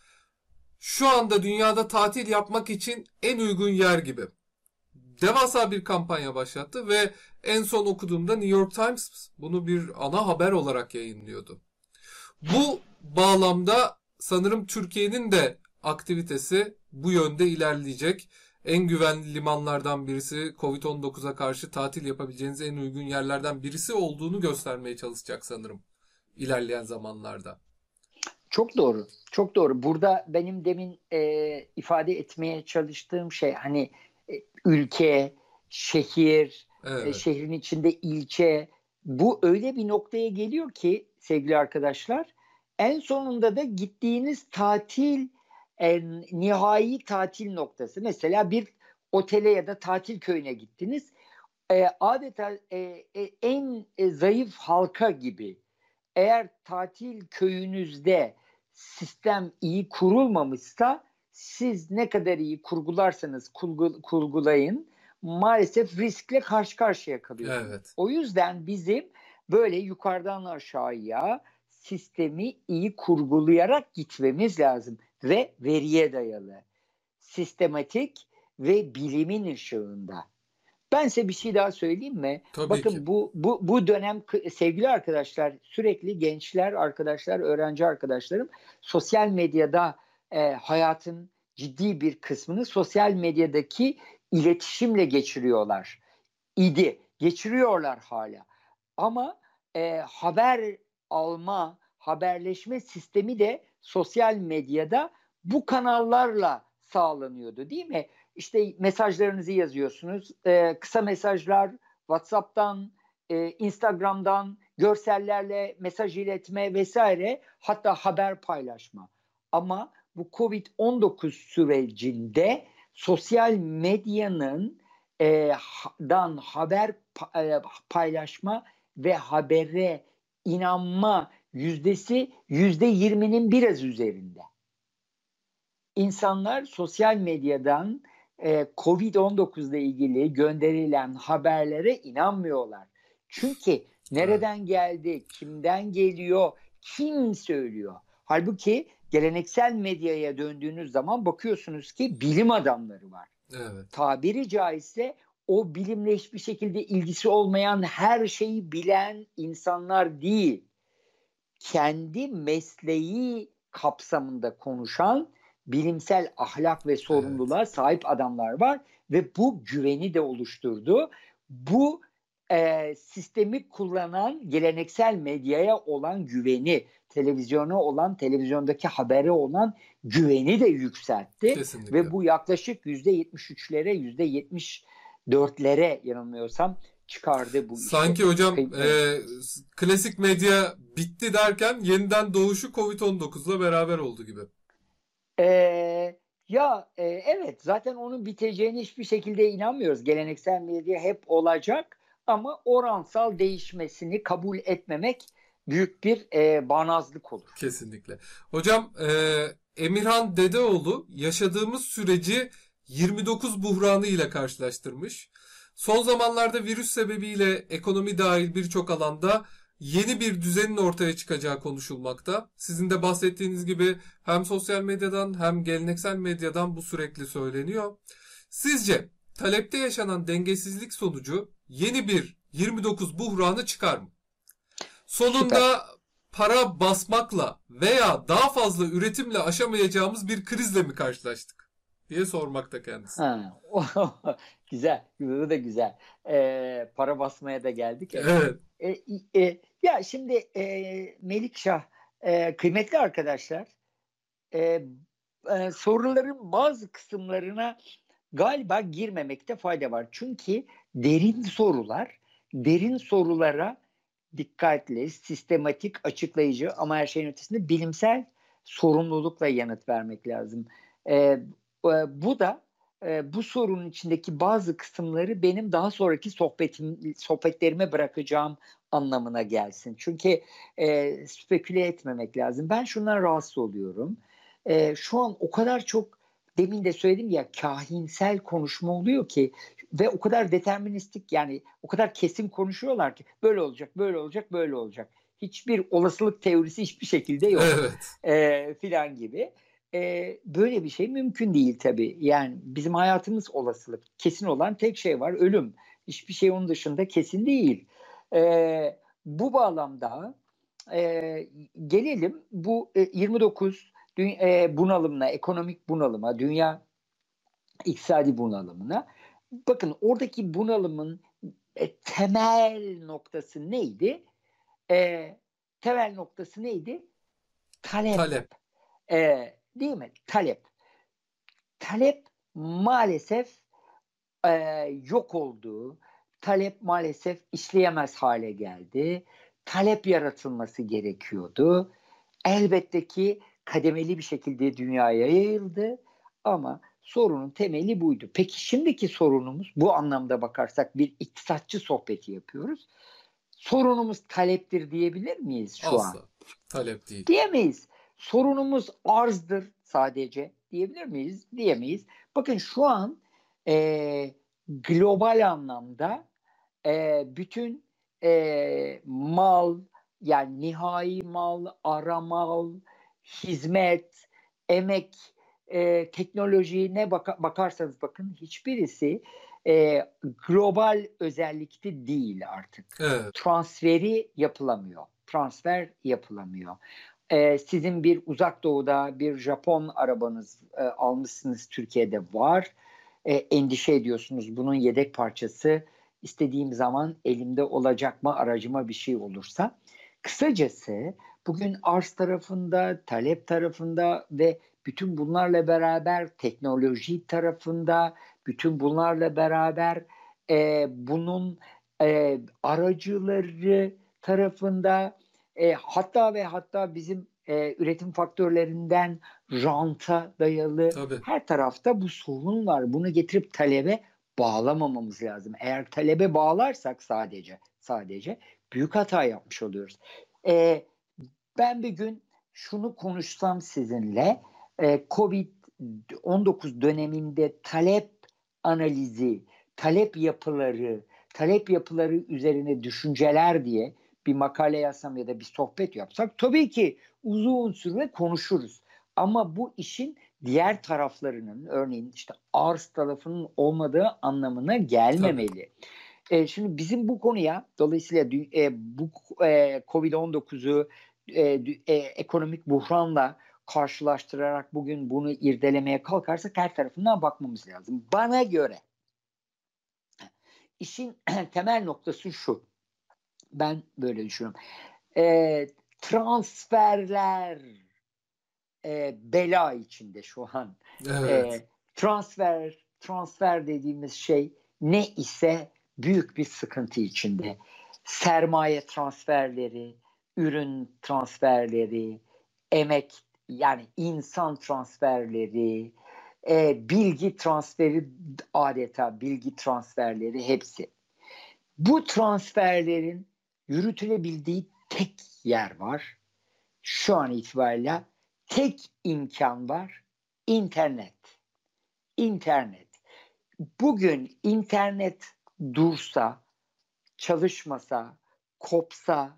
şu anda dünyada tatil yapmak için en uygun yer gibi. Devasa bir kampanya başlattı ve en son okuduğumda New York Times bunu bir ana haber olarak yayınlıyordu. Bu bağlamda sanırım Türkiye'nin de aktivitesi bu yönde ilerleyecek. En güvenli limanlardan birisi Covid-19'a karşı tatil yapabileceğiniz en uygun yerlerden birisi olduğunu göstermeye çalışacak sanırım ilerleyen zamanlarda. Çok doğru. Çok doğru. Burada benim demin e, ifade etmeye çalıştığım şey hani e, ülke, şehir, e, evet. e, şehrin içinde ilçe bu öyle bir noktaya geliyor ki sevgili arkadaşlar en sonunda da gittiğiniz tatil e, nihai tatil noktası. Mesela bir otele ya da tatil köyüne gittiniz. E, adeta e, e, en e, zayıf halka gibi. Eğer tatil köyünüzde sistem iyi kurulmamışsa siz ne kadar iyi kurgularsanız kurgu, kurgulayın maalesef riskle karşı karşıya kalıyorsunuz. Evet. O yüzden bizim böyle yukarıdan aşağıya sistemi iyi kurgulayarak gitmemiz lazım ve veriye dayalı, sistematik ve bilimin ışığında. Ben size bir şey daha söyleyeyim mi? Tabii Bakın ki. bu bu bu dönem sevgili arkadaşlar sürekli gençler arkadaşlar, öğrenci arkadaşlarım sosyal medyada e, hayatın ciddi bir kısmını sosyal medyadaki iletişimle geçiriyorlar. İdi, geçiriyorlar hala. Ama e, haber alma, haberleşme sistemi de sosyal medyada bu kanallarla sağlanıyordu değil mi? İşte mesajlarınızı yazıyorsunuz. E, kısa mesajlar WhatsApp'tan, e, Instagram'dan, görsellerle mesaj iletme vesaire hatta haber paylaşma. Ama bu Covid-19 sürecinde sosyal medyanın e, dan haber e, paylaşma ve habere inanma yüzdesi yüzde yirminin biraz üzerinde. İnsanlar sosyal medyadan e, Covid-19 ile ilgili gönderilen haberlere inanmıyorlar. Çünkü nereden geldi, kimden geliyor, kim söylüyor? Halbuki geleneksel medyaya döndüğünüz zaman bakıyorsunuz ki bilim adamları var. Evet. Tabiri caizse o bilimle hiçbir şekilde ilgisi olmayan her şeyi bilen insanlar değil. Kendi mesleği kapsamında konuşan bilimsel ahlak ve sorumluluğa evet. sahip adamlar var ve bu güveni de oluşturdu. Bu e, sistemi kullanan geleneksel medyaya olan güveni, televizyona olan, televizyondaki habere olan güveni de yükseltti. Kesinlikle. Ve bu yaklaşık yüzde 73'lere, yüzde 74'lere yanılmıyorsam çıkardı bu işi. Sanki hocam e, klasik medya bitti derken yeniden doğuşu Covid-19'la beraber oldu gibi. Ee, ya e, evet zaten onun biteceğine hiçbir şekilde inanmıyoruz. Geleneksel medya hep olacak ama oransal değişmesini kabul etmemek büyük bir e, bağnazlık olur. Kesinlikle. Hocam e, Emirhan Dedeoğlu yaşadığımız süreci 29 buhranı ile karşılaştırmış. Son zamanlarda virüs sebebiyle ekonomi dahil birçok alanda yeni bir düzenin ortaya çıkacağı konuşulmakta. Sizin de bahsettiğiniz gibi hem sosyal medyadan hem geleneksel medyadan bu sürekli söyleniyor. Sizce talepte yaşanan dengesizlik sonucu yeni bir 29 buhranı çıkar mı? Sonunda para basmakla veya daha fazla üretimle aşamayacağımız bir krizle mi karşılaştık? diye sormakta kendisi. Ha. güzel. Bu da güzel. Ee, para basmaya da geldik. Evet. E, e, ya şimdi e, Melikşah e, kıymetli arkadaşlar e, e, soruların bazı kısımlarına galiba girmemekte fayda var. Çünkü derin sorular, derin sorulara dikkatli, sistematik, açıklayıcı ama her şeyin ötesinde bilimsel sorumlulukla yanıt vermek lazım. E, bu da e, bu sorunun içindeki bazı kısımları benim daha sonraki sohbetim sohbetlerime bırakacağım anlamına gelsin. Çünkü e, speküle etmemek lazım. Ben şundan rahatsız oluyorum. E, şu an o kadar çok demin de söyledim ya kahinsel konuşma oluyor ki ve o kadar deterministik yani o kadar kesin konuşuyorlar ki böyle olacak, böyle olacak, böyle olacak. Hiçbir olasılık teorisi hiçbir şekilde yok. Evet. E, filan gibi. E, böyle bir şey mümkün değil tabii. Yani bizim hayatımız olasılık. Kesin olan tek şey var ölüm. Hiçbir şey onun dışında kesin değil. E, bu bağlamda e, gelelim bu e, 29 dü- e, bunalımına, ekonomik bunalıma, dünya iktisadi bunalımına. Bakın oradaki bunalımın e, temel noktası neydi? E, temel noktası neydi? Talep. Talep. E, değil mi? Talep. Talep maalesef e, yok oldu. Talep maalesef işleyemez hale geldi. Talep yaratılması gerekiyordu. Elbette ki kademeli bir şekilde dünyaya yayıldı ama sorunun temeli buydu. Peki şimdiki sorunumuz bu anlamda bakarsak bir iktisatçı sohbeti yapıyoruz. Sorunumuz taleptir diyebilir miyiz şu Asla. an? Talep değil. Diyemeyiz. Sorunumuz arzdır sadece diyebilir miyiz? Diyemeyiz. Bakın şu an e, global anlamda e, bütün e, mal yani nihai mal, ara mal, hizmet, emek, e, teknoloji ne baka, bakarsanız bakın hiçbirisi e, global özellikte değil artık. Evet. Transferi yapılamıyor. Transfer yapılamıyor. E, sizin bir uzak doğuda bir Japon arabanız e, almışsınız Türkiye'de var. E, endişe ediyorsunuz bunun yedek parçası istediğim zaman elimde olacak mı aracıma bir şey olursa. Kısacası bugün arz tarafında, talep tarafında ve bütün bunlarla beraber teknoloji tarafında, bütün bunlarla beraber e, bunun e, aracıları tarafında e, hatta ve hatta bizim e, üretim faktörlerinden ranta dayalı Tabii. her tarafta bu sorun var. Bunu getirip talebe bağlamamamız lazım. Eğer talebe bağlarsak sadece sadece büyük hata yapmış oluyoruz. E, ben bir gün şunu konuşsam sizinle e, Covid-19 döneminde talep analizi, talep yapıları, talep yapıları üzerine düşünceler diye bir makale yazsam ya da bir sohbet yapsak tabii ki uzun süre konuşuruz. Ama bu işin diğer taraflarının örneğin işte arz tarafının olmadığı anlamına gelmemeli. E, şimdi bizim bu konuya dolayısıyla e, bu e, Covid-19'u e, e, ekonomik buhranla karşılaştırarak bugün bunu irdelemeye kalkarsak her tarafından bakmamız lazım. Bana göre işin temel noktası şu. Ben böyle düşünüyorum. E, transferler e, bela içinde şu an. Evet. E, transfer transfer dediğimiz şey ne ise büyük bir sıkıntı içinde. Sermaye transferleri, ürün transferleri, emek yani insan transferleri, e, bilgi transferi adeta bilgi transferleri hepsi. Bu transferlerin yürütülebildiği tek yer var. Şu an itibariyle tek imkan var. internet. İnternet. Bugün internet dursa, çalışmasa, kopsa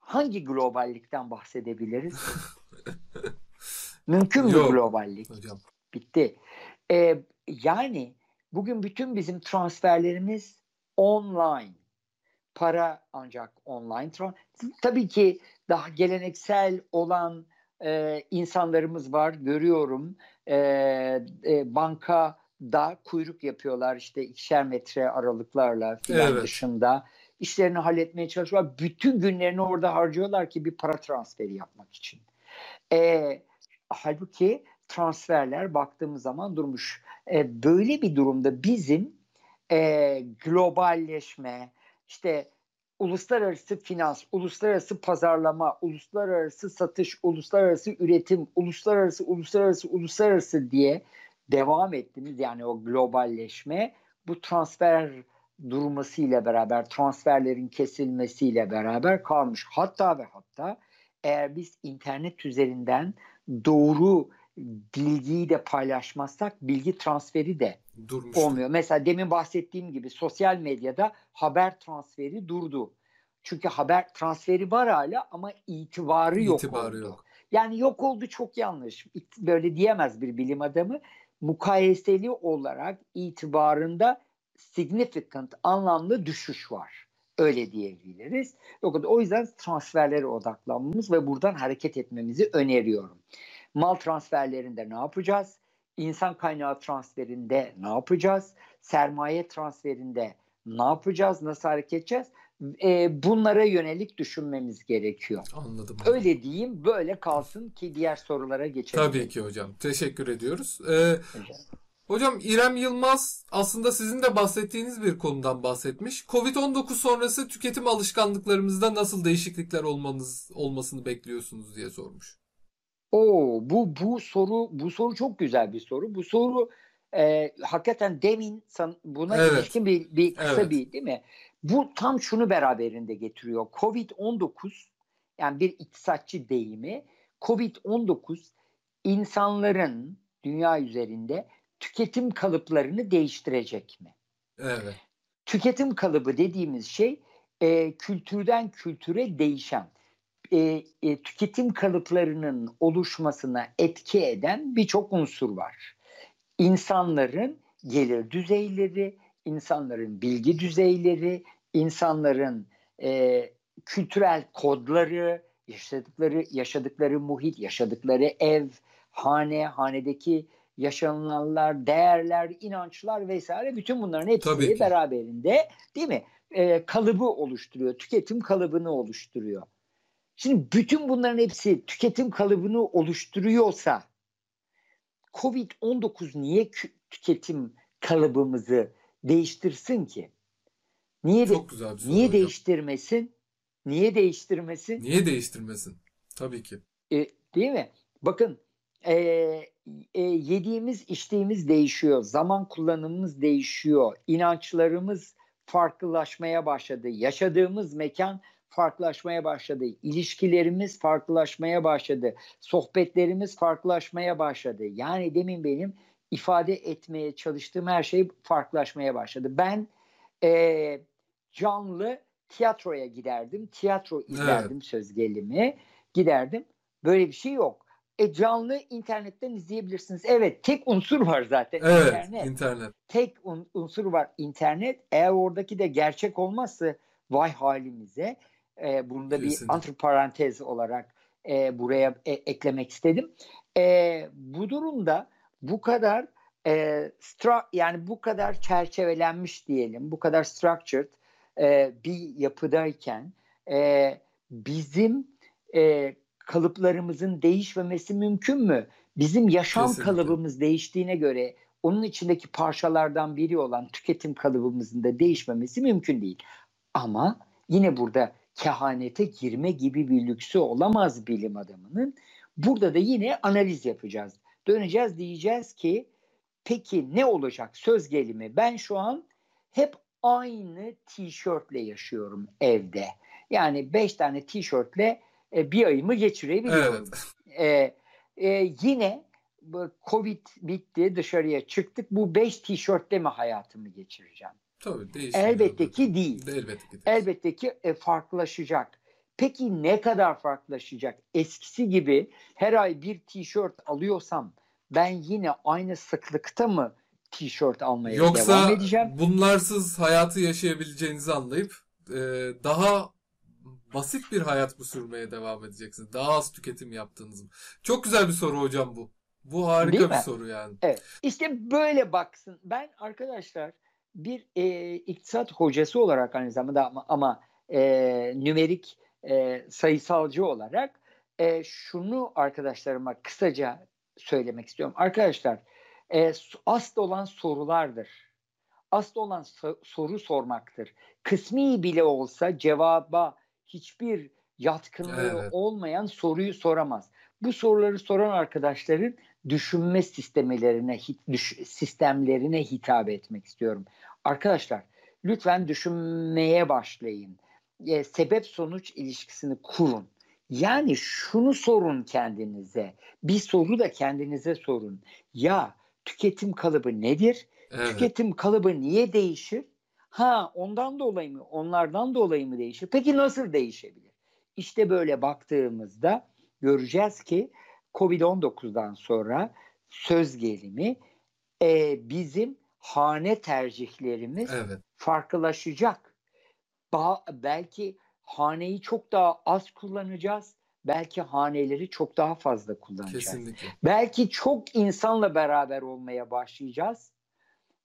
hangi globallikten bahsedebiliriz? Mümkün mü globallik? Hocam. Bitti. Ee, yani bugün bütün bizim transferlerimiz online. Para ancak online. Tabii ki daha geleneksel olan e, insanlarımız var. Görüyorum. E, e, banka da kuyruk yapıyorlar işte ikişer metre aralıklarla filan evet. dışında işlerini halletmeye çalışıyorlar. Bütün günlerini orada harcıyorlar ki bir para transferi yapmak için. E, halbuki transferler baktığımız zaman durmuş. E, böyle bir durumda bizim e, globalleşme, işte uluslararası finans, uluslararası pazarlama, uluslararası satış, uluslararası üretim, uluslararası, uluslararası, uluslararası diye devam ettiğimiz yani o globalleşme bu transfer durmasıyla beraber, transferlerin kesilmesiyle beraber kalmış. Hatta ve hatta eğer biz internet üzerinden doğru bilgiyi de paylaşmazsak bilgi transferi de Durmuştu. olmuyor. Mesela demin bahsettiğim gibi sosyal medyada haber transferi durdu. Çünkü haber transferi var hala ama itibarı yok itibarı oldu. Yok. Yani yok oldu çok yanlış. Böyle diyemez bir bilim adamı. Mukayeseli olarak itibarında significant anlamlı düşüş var. Öyle diyebiliriz. O yüzden transferlere odaklanmamız ve buradan hareket etmemizi öneriyorum. Mal transferlerinde ne yapacağız? İnsan kaynağı transferinde ne yapacağız? Sermaye transferinde ne yapacağız? Nasıl hareket edeceğiz? E, bunlara yönelik düşünmemiz gerekiyor. Anladım. Öyle diyeyim, böyle kalsın ki diğer sorulara geçelim. Tabii ki hocam. Teşekkür ediyoruz. Ee, hocam. hocam İrem Yılmaz aslında sizin de bahsettiğiniz bir konudan bahsetmiş. Covid-19 sonrası tüketim alışkanlıklarımızda nasıl değişiklikler olmanız olmasını bekliyorsunuz diye sormuş. Oo, bu bu soru bu soru çok güzel bir soru. Bu soru e, hakikaten demin san, buna evet. ilişkin bir, bir kısa evet. bir değil mi? Bu tam şunu beraberinde getiriyor. Covid-19 yani bir iktisatçı deyimi Covid-19 insanların dünya üzerinde tüketim kalıplarını değiştirecek mi? Evet. Tüketim kalıbı dediğimiz şey e, kültürden kültüre değişen e, e, tüketim kalıplarının oluşmasına etki eden birçok unsur var. İnsanların gelir düzeyleri, insanların bilgi düzeyleri, insanların e, kültürel kodları, yaşadıkları yaşadıkları muhit, yaşadıkları ev, hane, hanedeki yaşananlar, değerler, inançlar vesaire bütün bunların hepsi beraberinde değil mi? E, kalıbı oluşturuyor, tüketim kalıbını oluşturuyor. Şimdi bütün bunların hepsi tüketim kalıbını oluşturuyorsa Covid-19 niye tüketim kalıbımızı değiştirsin ki? Niye Çok de, güzel bir soru Niye hocam. değiştirmesin? Niye değiştirmesin? Niye değiştirmesin? Tabii ki. E, değil mi? Bakın e, e, yediğimiz içtiğimiz değişiyor. Zaman kullanımımız değişiyor. İnançlarımız farklılaşmaya başladı. Yaşadığımız mekan farklılaşmaya başladı. İlişkilerimiz farklılaşmaya başladı. Sohbetlerimiz farklılaşmaya başladı. Yani demin benim ifade etmeye çalıştığım her şey farklılaşmaya başladı. Ben e, canlı tiyatroya giderdim. Tiyatro izlerdim evet. söz gelimi. Giderdim. Böyle bir şey yok. E canlı internetten izleyebilirsiniz. Evet tek unsur var zaten evet, internet. internet. Tek un, unsur var internet. Eğer oradaki de gerçek olmazsa vay halimize. E, bunu da bir antiparantez olarak e, buraya e, eklemek istedim. E, bu durumda bu kadar e, stra yani bu kadar çerçevelenmiş diyelim, bu kadar structured e, bir yapıdayken e, bizim e, kalıplarımızın değişmemesi mümkün mü? Bizim yaşam Kesinlikle. kalıbımız değiştiğine göre onun içindeki parçalardan biri olan tüketim kalıbımızın da değişmemesi mümkün değil. Ama yine burada kehanete girme gibi bir lüksü olamaz bilim adamının. Burada da yine analiz yapacağız. Döneceğiz diyeceğiz ki peki ne olacak söz gelimi ben şu an hep aynı tişörtle yaşıyorum evde. Yani beş tane tişörtle e, bir ayımı geçirebiliyorum. Evet. E, e, yine Covid bitti dışarıya çıktık bu beş tişörtle mi hayatımı geçireceğim? Tabii. Elbette ki değil. Elbette ki, değil. Elbette ki e, farklılaşacak. Peki ne kadar farklılaşacak? Eskisi gibi her ay bir tişört alıyorsam ben yine aynı sıklıkta mı tişört almaya Yoksa devam edeceğim? Yoksa bunlarsız hayatı yaşayabileceğinizi anlayıp e, daha basit bir hayat mı sürmeye devam edeceksiniz? Daha az tüketim yaptığınız mı? Çok güzel bir soru hocam bu. Bu harika Değil bir mi? soru yani. Evet. İşte böyle baksın. Ben arkadaşlar bir e, iktisat hocası olarak aynı zamanda ama, ama e, nümerik e, sayısalcı olarak e, şunu arkadaşlarıma kısaca söylemek istiyorum. Arkadaşlar e, asıl olan sorulardır. Asıl olan so- soru sormaktır. Kısmi bile olsa cevaba hiçbir yatkınlığı evet. olmayan soruyu soramaz. Bu soruları soran arkadaşların düşünme sistemlerine düş, sistemlerine hitap etmek istiyorum. Arkadaşlar lütfen düşünmeye başlayın. E, sebep sonuç ilişkisini kurun. Yani şunu sorun kendinize. Bir soru da kendinize sorun. Ya tüketim kalıbı nedir? Evet. Tüketim kalıbı niye değişir? Ha ondan dolayı mı? Onlardan dolayı mı değişir? Peki nasıl değişebilir? İşte böyle baktığımızda göreceğiz ki Covid-19'dan sonra söz gelimi e, bizim hane tercihlerimiz evet. farklılaşacak. Ba- belki haneyi çok daha az kullanacağız. Belki haneleri çok daha fazla kullanacağız. Kesinlikle. Belki çok insanla beraber olmaya başlayacağız.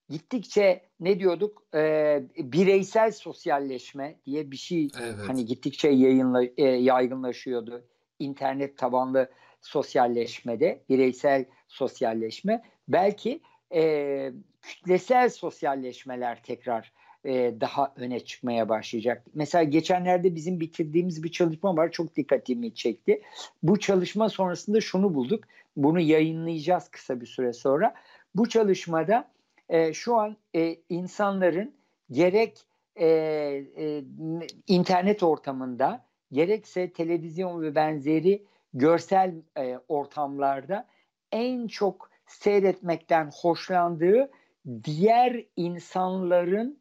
Gittikçe ne diyorduk? Ee, bireysel sosyalleşme diye bir şey evet. hani gittikçe yayınla, e, yaygınlaşıyordu. İnternet tabanlı sosyalleşmede, bireysel sosyalleşme. Belki e, kütlesel sosyalleşmeler tekrar e, daha öne çıkmaya başlayacak. Mesela geçenlerde bizim bitirdiğimiz bir çalışma var. Çok dikkatimi çekti. Bu çalışma sonrasında şunu bulduk. Bunu yayınlayacağız kısa bir süre sonra. Bu çalışmada e, şu an e, insanların gerek e, e, internet ortamında gerekse televizyon ve benzeri görsel e, ortamlarda en çok seyretmekten hoşlandığı diğer insanların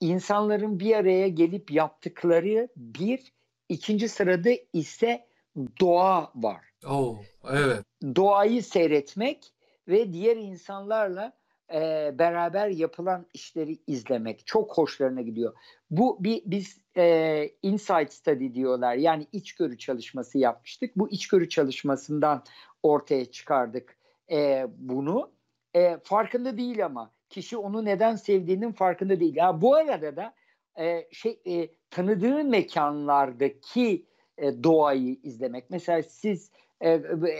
insanların bir araya gelip yaptıkları bir ikinci sırada ise doğa var. Oh, evet. Doğayı seyretmek ve diğer insanlarla e, beraber yapılan işleri izlemek çok hoşlarına gidiyor. Bu bir biz e, insight study diyorlar yani içgörü çalışması yapmıştık. Bu içgörü çalışmasından ortaya çıkardık e, bunu. E, farkında değil ama kişi onu neden sevdiğinin farkında değil. Ya bu arada da e, şey e, tanıdığı mekanlardaki e, doğayı izlemek. Mesela siz e,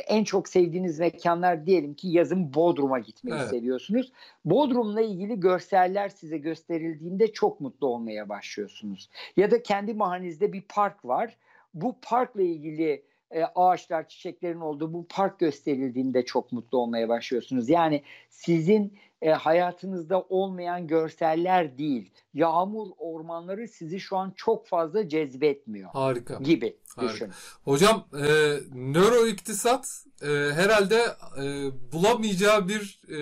en çok sevdiğiniz mekanlar diyelim ki yazın Bodrum'a gitmeyi evet. seviyorsunuz. Bodrum'la ilgili görseller size gösterildiğinde çok mutlu olmaya başlıyorsunuz. Ya da kendi mahallenizde bir park var. Bu parkla ilgili e, ağaçlar, çiçeklerin olduğu bu park gösterildiğinde çok mutlu olmaya başlıyorsunuz. Yani sizin e, hayatınızda olmayan görseller değil. Yağmur ormanları sizi şu an çok fazla cezbetmiyor. Harika. Gibi Harika. düşün. Hocam e, nöroiktisat e, herhalde e, bulamayacağı bir e,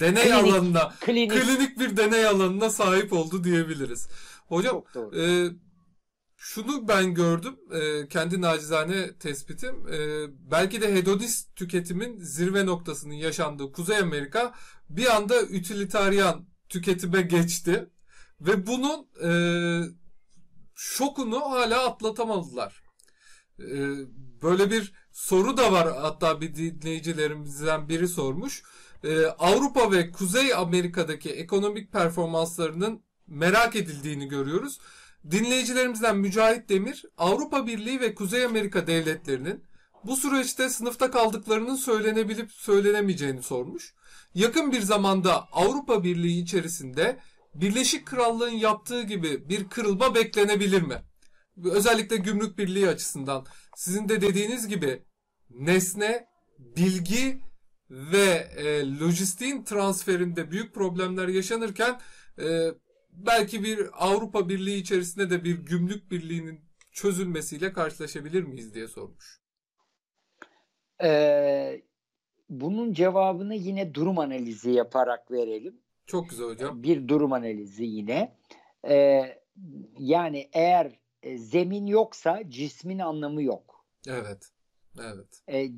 deney klinik, alanına, klinik. klinik bir deney alanına sahip oldu diyebiliriz. Hocam e, şunu ben gördüm e, kendi nacizane tespitim e, belki de hedonist tüketimin zirve noktasının yaşandığı Kuzey Amerika bir anda utilitarian tüketime geçti ve bunun e, şokunu hala atlatamadılar. E, böyle bir soru da var hatta bir dinleyicilerimizden biri sormuş. E, Avrupa ve Kuzey Amerika'daki ekonomik performanslarının merak edildiğini görüyoruz. Dinleyicilerimizden Mücahit Demir, Avrupa Birliği ve Kuzey Amerika devletlerinin bu süreçte sınıfta kaldıklarının söylenebilip söylenemeyeceğini sormuş. Yakın bir zamanda Avrupa Birliği içerisinde Birleşik Krallığın yaptığı gibi bir kırılma beklenebilir mi? Özellikle gümrük birliği açısından sizin de dediğiniz gibi nesne, bilgi ve e, lojistiğin transferinde büyük problemler yaşanırken e, belki bir Avrupa Birliği içerisinde de bir gümrük birliğinin çözülmesiyle karşılaşabilir miyiz diye sormuş. Ee, bunun cevabını yine durum analizi yaparak verelim. Çok güzel hocam. Bir durum analizi yine. Ee, yani eğer e, zemin yoksa cismin anlamı yok. Evet. Evet. Ee,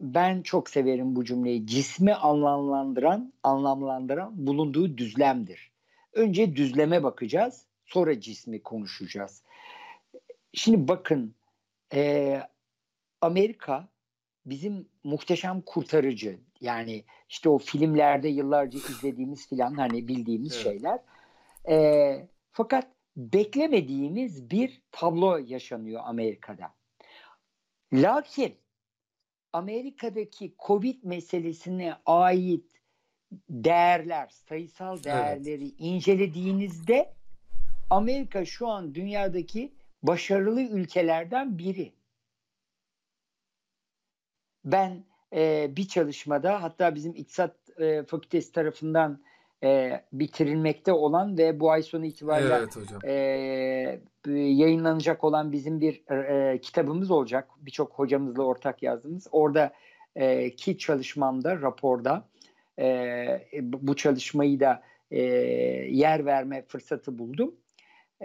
ben çok severim bu cümleyi. Cismi anlamlandıran, anlamlandıran bulunduğu düzlemdir. Önce düzleme bakacağız, sonra cismi konuşacağız. Şimdi bakın, e, Amerika bizim muhteşem kurtarıcı. Yani işte o filmlerde yıllarca izlediğimiz filan hani bildiğimiz evet. şeyler. E, fakat beklemediğimiz bir tablo yaşanıyor Amerika'da. Lakin Amerika'daki Covid meselesine ait değerler, sayısal değerleri evet. incelediğinizde Amerika şu an dünyadaki başarılı ülkelerden biri. Ben e, bir çalışmada hatta bizim İktisat e, Fakültesi tarafından e, bitirilmekte olan ve bu ay sonu itibariyle evet, hocam. E, yayınlanacak olan bizim bir e, kitabımız olacak. Birçok hocamızla ortak yazdığımız. Orada e, ki çalışmamda, raporda e, bu çalışmayı da e, yer verme fırsatı buldum.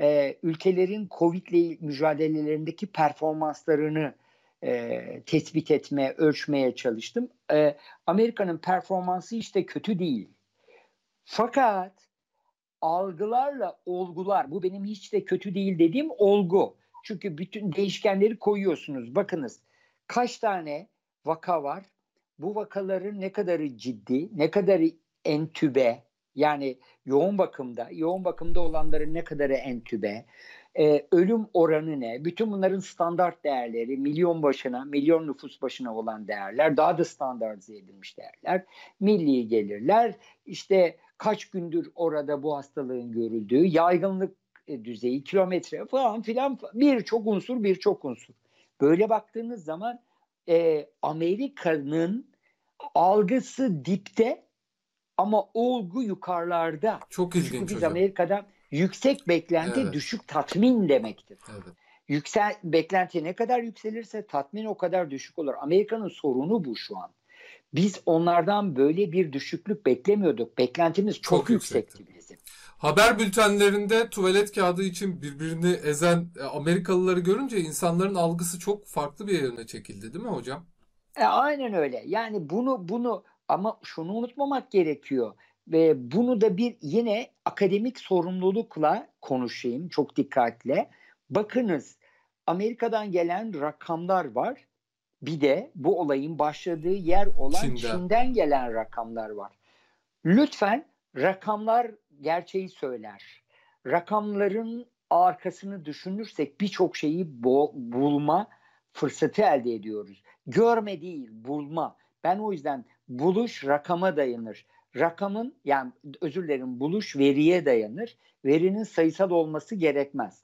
E, ülkelerin Covid ile mücadelelerindeki performanslarını e, tespit etmeye, ölçmeye çalıştım. E, Amerika'nın performansı işte kötü değil. Fakat algılarla olgular, bu benim hiç de kötü değil dediğim olgu. Çünkü bütün değişkenleri koyuyorsunuz. Bakınız kaç tane vaka var? Bu vakaların ne kadarı ciddi, ne kadarı entübe, yani yoğun bakımda, yoğun bakımda olanların ne kadarı entübe, e, ölüm oranı ne? Bütün bunların standart değerleri, milyon başına, milyon nüfus başına olan değerler, daha da standartize edilmiş değerler, milli gelirler, işte kaç gündür orada bu hastalığın görüldüğü, yaygınlık e, düzeyi, kilometre falan filan birçok unsur, birçok unsur. Böyle baktığınız zaman e, Amerika'nın algısı dipte ama olgu yukarılarda. Çok ilginç Çünkü biz hocam. Amerika'da yüksek beklenti evet. düşük tatmin demektir. Evet. Yüksel beklenti ne kadar yükselirse tatmin o kadar düşük olur. Amerika'nın sorunu bu şu an. Biz onlardan böyle bir düşüklük beklemiyorduk. Beklentimiz çok, çok yüksekti, yüksekti bizim. Haber bültenlerinde tuvalet kağıdı için birbirini ezen e, Amerikalıları görünce insanların algısı çok farklı bir yöne çekildi değil mi hocam? E, aynen öyle. Yani bunu bunu ama şunu unutmamak gerekiyor. Ve bunu da bir yine akademik sorumlulukla konuşayım çok dikkatle. Bakınız Amerika'dan gelen rakamlar var. Bir de bu olayın başladığı yer olan Çin'den, Çin'den gelen rakamlar var. Lütfen rakamlar gerçeği söyler. Rakamların arkasını düşünürsek birçok şeyi bulma fırsatı elde ediyoruz. Görme değil, bulma. Ben o yüzden buluş rakama dayanır. Rakamın yani özür dilerim buluş veriye dayanır. Verinin sayısal olması gerekmez.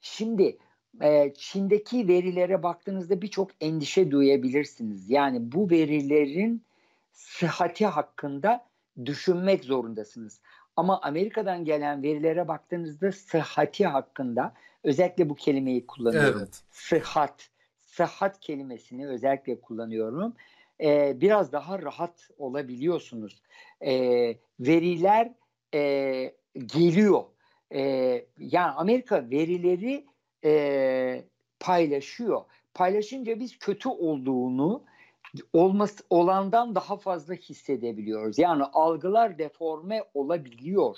Şimdi e, Çin'deki verilere baktığınızda birçok endişe duyabilirsiniz. Yani bu verilerin sıhhati hakkında düşünmek zorundasınız. Ama Amerika'dan gelen verilere baktığınızda sıhhati hakkında özellikle bu kelimeyi kullanıyorum. Evet. Sıhhat, sıhhat kelimesini özellikle kullanıyorum. Ee, biraz daha rahat olabiliyorsunuz. Ee, veriler e, geliyor. Ee, yani Amerika verileri e, paylaşıyor. Paylaşınca biz kötü olduğunu olması olandan daha fazla hissedebiliyoruz. Yani algılar deforme olabiliyor.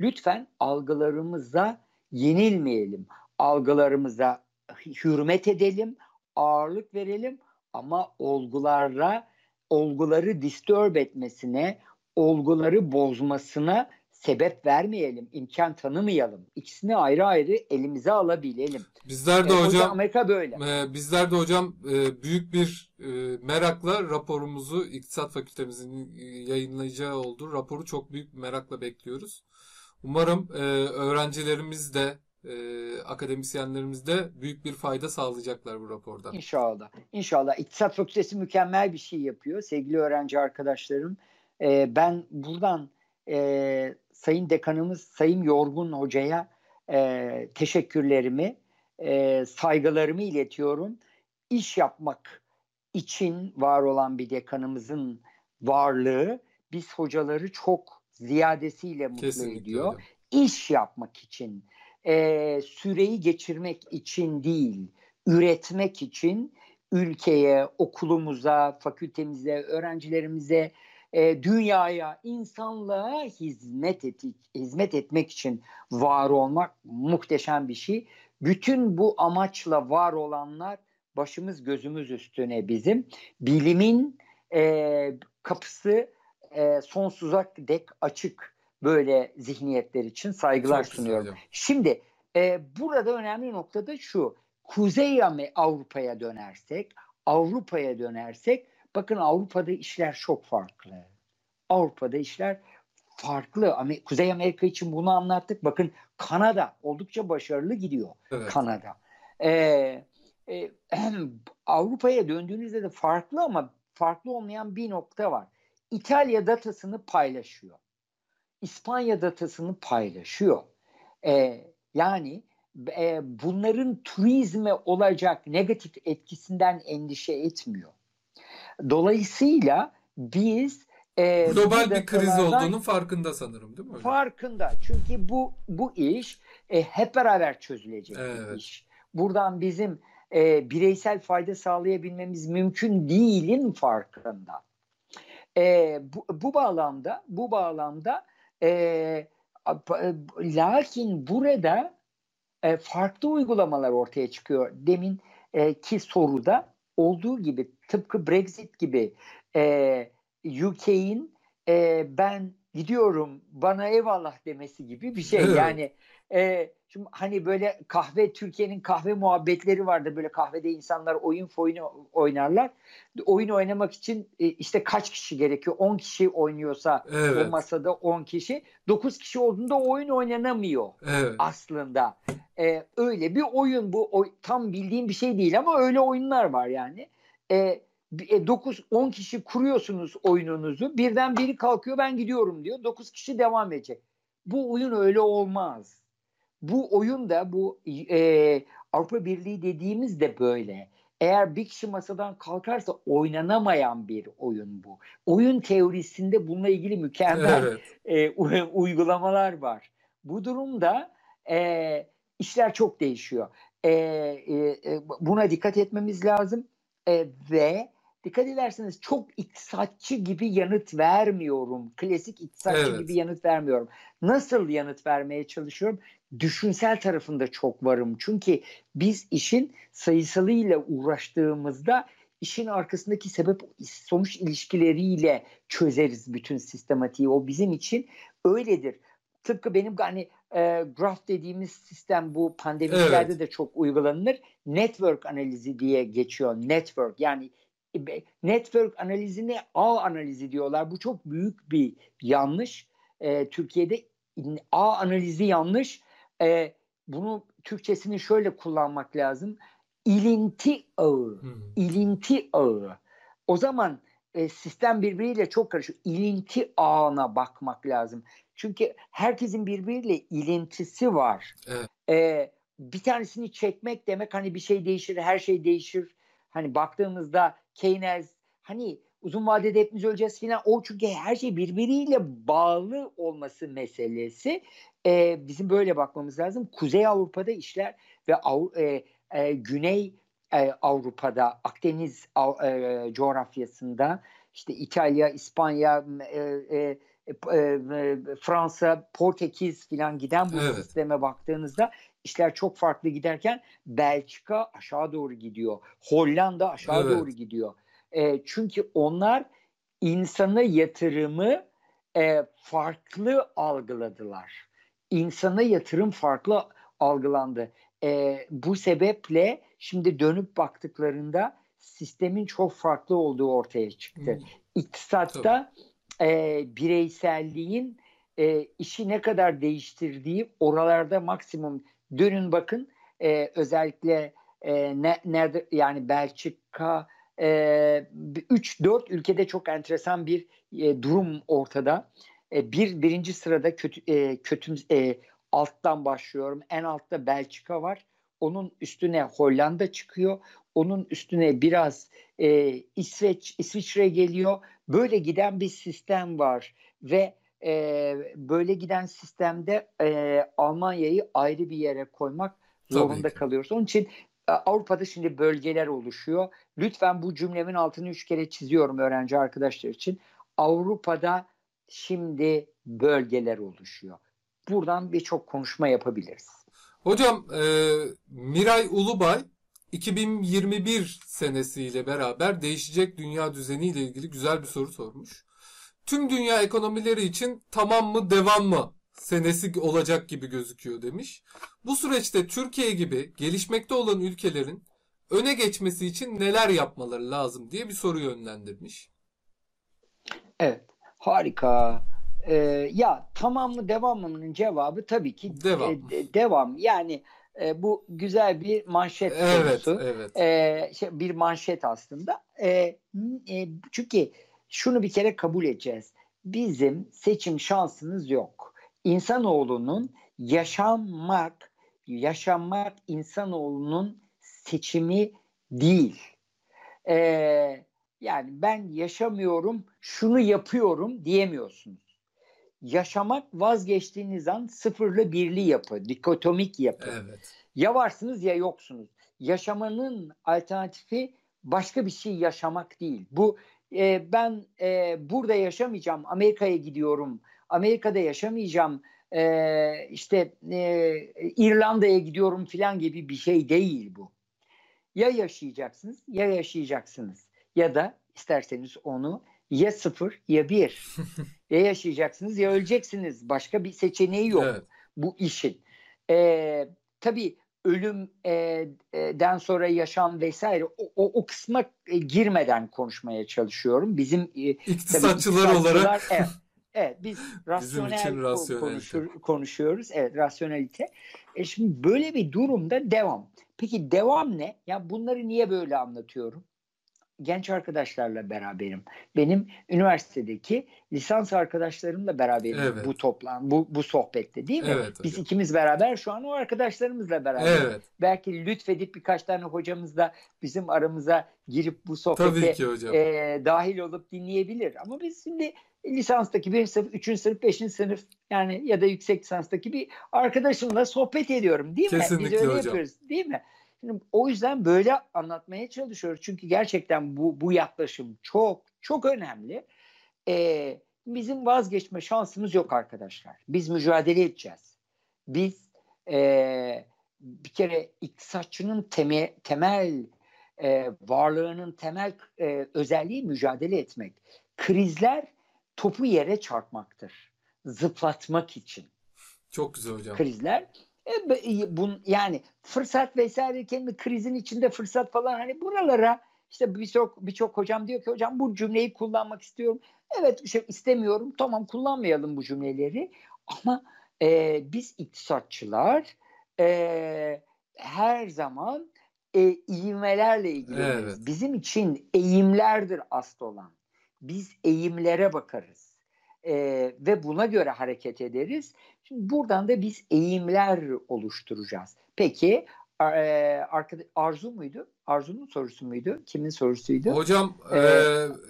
Lütfen algılarımıza yenilmeyelim. Algılarımıza hürmet edelim, ağırlık verelim ama olgularla olguları disturb etmesine, olguları bozmasına sebep vermeyelim, imkan tanımayalım. İkisini ayrı ayrı elimize alabilelim. Bizler de e, hocam Amerika böyle. E, bizler de hocam e, büyük bir e, merakla raporumuzu İktisat Fakültemizin e, yayınlayacağı oldu. Raporu çok büyük merakla bekliyoruz. Umarım e, öğrencilerimiz de e, akademisyenlerimiz de büyük bir fayda sağlayacaklar bu rapordan. İnşallah. İnşallah. İktisat Fakültesi mükemmel bir şey yapıyor sevgili öğrenci arkadaşlarım. E, ben buradan e, Sayın Dekanımız Sayın Yorgun Hoca'ya e, teşekkürlerimi, e, saygılarımı iletiyorum. İş yapmak için var olan bir dekanımızın varlığı biz hocaları çok ziyadesiyle mutlu Kesinlikle ediyor. Öyle. İş yapmak için, e, süreyi geçirmek için değil, üretmek için ülkeye, okulumuza, fakültemize, öğrencilerimize e, dünyaya, insanlığa hizmet, et, hizmet etmek için var olmak muhteşem bir şey. Bütün bu amaçla var olanlar başımız gözümüz üstüne bizim. Bilimin e, kapısı e, sonsuza dek açık böyle zihniyetler için saygılar Çok sunuyorum. Güzel. Şimdi e, burada önemli nokta da şu. Kuzey Avrupa'ya dönersek Avrupa'ya dönersek bakın Avrupa'da işler çok farklı. Avrupa'da işler farklı. Kuzey Amerika için bunu anlattık. Bakın Kanada oldukça başarılı gidiyor. Evet. Kanada. Ee, e, Avrupa'ya döndüğünüzde de farklı ama farklı olmayan bir nokta var. İtalya datasını paylaşıyor. İspanya datasını paylaşıyor. Ee, yani e, bunların turizme olacak negatif etkisinden endişe etmiyor. Dolayısıyla biz e, global bir kriz olduğunun farkında sanırım değil mi? Öyle? Farkında. Çünkü bu bu iş e, hep beraber çözülecek evet. bir iş. Buradan bizim e, bireysel fayda sağlayabilmemiz mümkün değilin farkında. E, bu, bu bağlamda bu bağlamda e, e lakin burada e, farklı uygulamalar ortaya çıkıyor. Demin e, ki soruda olduğu gibi tıpkı Brexit gibi e, UK'in e, ben gidiyorum bana eyvallah demesi gibi bir şey. Evet. Yani e, şimdi hani böyle kahve Türkiye'nin kahve muhabbetleri vardı. Böyle kahvede insanlar oyun oyunu oynarlar. Oyun oynamak için e, işte kaç kişi gerekiyor? 10 kişi oynuyorsa evet. o masada 10 kişi. 9 kişi olduğunda oyun oynanamıyor evet. aslında. E, öyle bir oyun bu. O, tam bildiğim bir şey değil ama öyle oyunlar var yani. E, 9-10 e, kişi kuruyorsunuz oyununuzu. Birden biri kalkıyor ben gidiyorum diyor. 9 kişi devam edecek. Bu oyun öyle olmaz. Bu oyun da bu e, Avrupa Birliği dediğimiz de böyle. Eğer bir kişi masadan kalkarsa oynanamayan bir oyun bu. Oyun teorisinde bununla ilgili mükemmel evet. e, uygulamalar var. Bu durumda e, işler çok değişiyor. E, e, buna dikkat etmemiz lazım e, ve dikkat ederseniz çok iktisatçı gibi yanıt vermiyorum. Klasik iktisatçı evet. gibi yanıt vermiyorum. Nasıl yanıt vermeye çalışıyorum? Düşünsel tarafında çok varım. Çünkü biz işin sayısalıyla uğraştığımızda işin arkasındaki sebep sonuç ilişkileriyle çözeriz bütün sistematiği. O bizim için öyledir. Tıpkı benim hani e, graph dediğimiz sistem bu pandemilerde evet. de çok uygulanır. Network analizi diye geçiyor. Network yani network analizini ağ analizi diyorlar. Bu çok büyük bir yanlış. E, Türkiye'de ağ analizi yanlış. E, bunu Türkçesini şöyle kullanmak lazım. İlinti ağı. Hmm. İlinti ağı. O zaman e, sistem birbiriyle çok karışıyor. İlinti ağına bakmak lazım. Çünkü herkesin birbiriyle ilintisi var. Evet. E, bir tanesini çekmek demek hani bir şey değişir, her şey değişir. Hani baktığımızda Keynes hani uzun vadede hepimiz öleceğiz filan. O çünkü her şey birbiriyle bağlı olması meselesi. Ee, bizim böyle bakmamız lazım. Kuzey Avrupa'da işler ve Av, e, e, Güney e, Avrupa'da Akdeniz e, coğrafyasında işte İtalya, İspanya, e, e, e, e, Fransa, Portekiz filan giden bu evet. sisteme baktığınızda işler çok farklı giderken Belçika aşağı doğru gidiyor. Hollanda aşağı evet. doğru gidiyor. E, çünkü onlar insana yatırımı e, farklı algıladılar. İnsana yatırım farklı algılandı. E, bu sebeple şimdi dönüp baktıklarında sistemin çok farklı olduğu ortaya çıktı. Hmm. İktisatta e, bireyselliğin e, işi ne kadar değiştirdiği oralarda maksimum Dönün bakın e, özellikle e, ne, nerede yani Belçika e, 3-4 ülkede çok enteresan bir e, durum ortada. E, bir birinci sırada kötü e, kötü e, alttan başlıyorum. En altta Belçika var. Onun üstüne Hollanda çıkıyor. Onun üstüne biraz e, İsveç İsviçre geliyor. Böyle giden bir sistem var ve e, böyle giden sistemde e, Almanya'yı ayrı bir yere koymak zorunda kalıyoruz. Onun için e, Avrupa'da şimdi bölgeler oluşuyor. Lütfen bu cümlemin altını üç kere çiziyorum öğrenci arkadaşlar için. Avrupa'da şimdi bölgeler oluşuyor. Buradan birçok konuşma yapabiliriz. Hocam e, Miray Ulubay 2021 senesiyle beraber değişecek dünya düzeniyle ilgili güzel bir soru sormuş tüm dünya ekonomileri için tamam mı devam mı senesi olacak gibi gözüküyor demiş. Bu süreçte Türkiye gibi gelişmekte olan ülkelerin öne geçmesi için neler yapmaları lazım diye bir soru yönlendirmiş. Evet, harika. Ee, ya tamam mı devam mı'nın cevabı tabii ki devam. E, de, devam. Yani e, bu güzel bir manşet evet, sorusu. Evet. E, şey, bir manşet aslında. E, e, çünkü şunu bir kere kabul edeceğiz. Bizim seçim şansımız yok. İnsanoğlunun yaşamak, yaşamak insanoğlunun seçimi değil. E, yani ben yaşamıyorum, şunu yapıyorum diyemiyorsunuz yaşamak vazgeçtiğiniz an sıfırlı birli yapı, dikotomik yapı. Evet. Ya varsınız ya yoksunuz. Yaşamanın alternatifi başka bir şey yaşamak değil. Bu e, ben e, burada yaşamayacağım, Amerika'ya gidiyorum, Amerika'da yaşamayacağım, e, işte e, İrlanda'ya gidiyorum filan gibi bir şey değil bu. Ya yaşayacaksınız ya yaşayacaksınız ya da isterseniz onu ya sıfır ya bir. ya yaşayacaksınız ya öleceksiniz. Başka bir seçeneği yok evet. bu işin. Ee, tabii ölümden sonra yaşam vesaire o, o, o kısma girmeden konuşmaya çalışıyorum. Bizim iktisatçılar tabii, olarak evet, evet biz rasyonel konuşur, konuşuyoruz. Evet rasyonelite. E şimdi böyle bir durumda devam. Peki devam ne? Ya bunları niye böyle anlatıyorum? Genç arkadaşlarla beraberim. Benim üniversitedeki lisans arkadaşlarımla beraberim evet. bu toplam bu bu sohbette değil mi? Evet, Biz ikimiz beraber şu an o arkadaşlarımızla beraber. Evet. Belki lütfedip birkaç tane hocamız da bizim aramıza girip bu sohbete e, dahil olup dinleyebilir. Ama biz şimdi lisanstaki birinci sınıf, üçüncü sınıf, beşinci sınıf yani ya da yüksek lisanstaki bir arkadaşımla sohbet ediyorum değil mi? Kesinlikle Biz öyle hocam. yapıyoruz değil mi? Şimdi o yüzden böyle anlatmaya çalışıyoruz. Çünkü gerçekten bu, bu yaklaşım çok çok önemli. Ee, bizim vazgeçme şansımız yok arkadaşlar. Biz mücadele edeceğiz. Biz e, bir kere iktisatçının teme, temel e, varlığının temel e, özelliği mücadele etmek. Krizler topu yere çarpmaktır. Zıplatmak için. Çok güzel hocam. Krizler e, bun, yani fırsat vesaire kendi krizin içinde fırsat falan hani buralara işte birçok birçok hocam diyor ki hocam bu cümleyi kullanmak istiyorum. Evet şey istemiyorum. Tamam kullanmayalım bu cümleleri. Ama e, biz iktisatçılar e, her zaman e, eğimlerle ilgileniyoruz. Evet. Bizim için eğimlerdir asıl olan. Biz eğimlere bakarız. E, ve buna göre hareket ederiz. Şimdi buradan da biz eğimler oluşturacağız. Peki e, arkada, Arzu muydu? Arzu'nun sorusu muydu? Kimin sorusuydu? Hocam ee,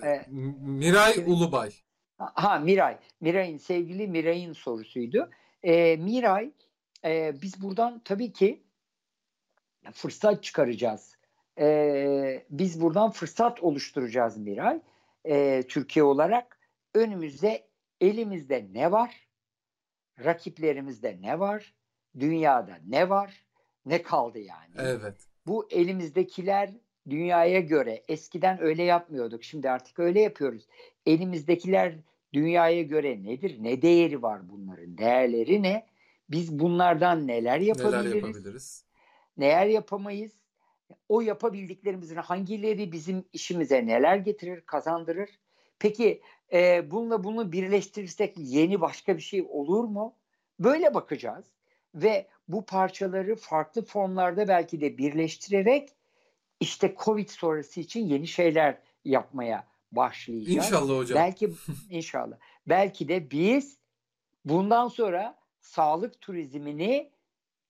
e, Miray kim? Ulubay. Ha Miray. Miray'ın sevgili Miray'ın sorusuydu. E, Miray e, biz buradan tabii ki fırsat çıkaracağız. E, biz buradan fırsat oluşturacağız Miray. E, Türkiye olarak önümüzde elimizde ne var? rakiplerimizde ne var? Dünyada ne var? Ne kaldı yani? Evet. Bu elimizdekiler dünyaya göre eskiden öyle yapmıyorduk. Şimdi artık öyle yapıyoruz. Elimizdekiler dünyaya göre nedir? Ne değeri var bunların? Değerleri ne? Biz bunlardan neler yapabiliriz? Neler yapabiliriz? Neler yapamayız? O yapabildiklerimizin hangileri bizim işimize neler getirir, kazandırır? Peki e, bununla bunu birleştirirsek yeni başka bir şey olur mu? Böyle bakacağız ve bu parçaları farklı formlarda belki de birleştirerek işte Covid sonrası için yeni şeyler yapmaya başlayacağız. İnşallah hocam. Belki inşallah. Belki de biz bundan sonra sağlık turizmini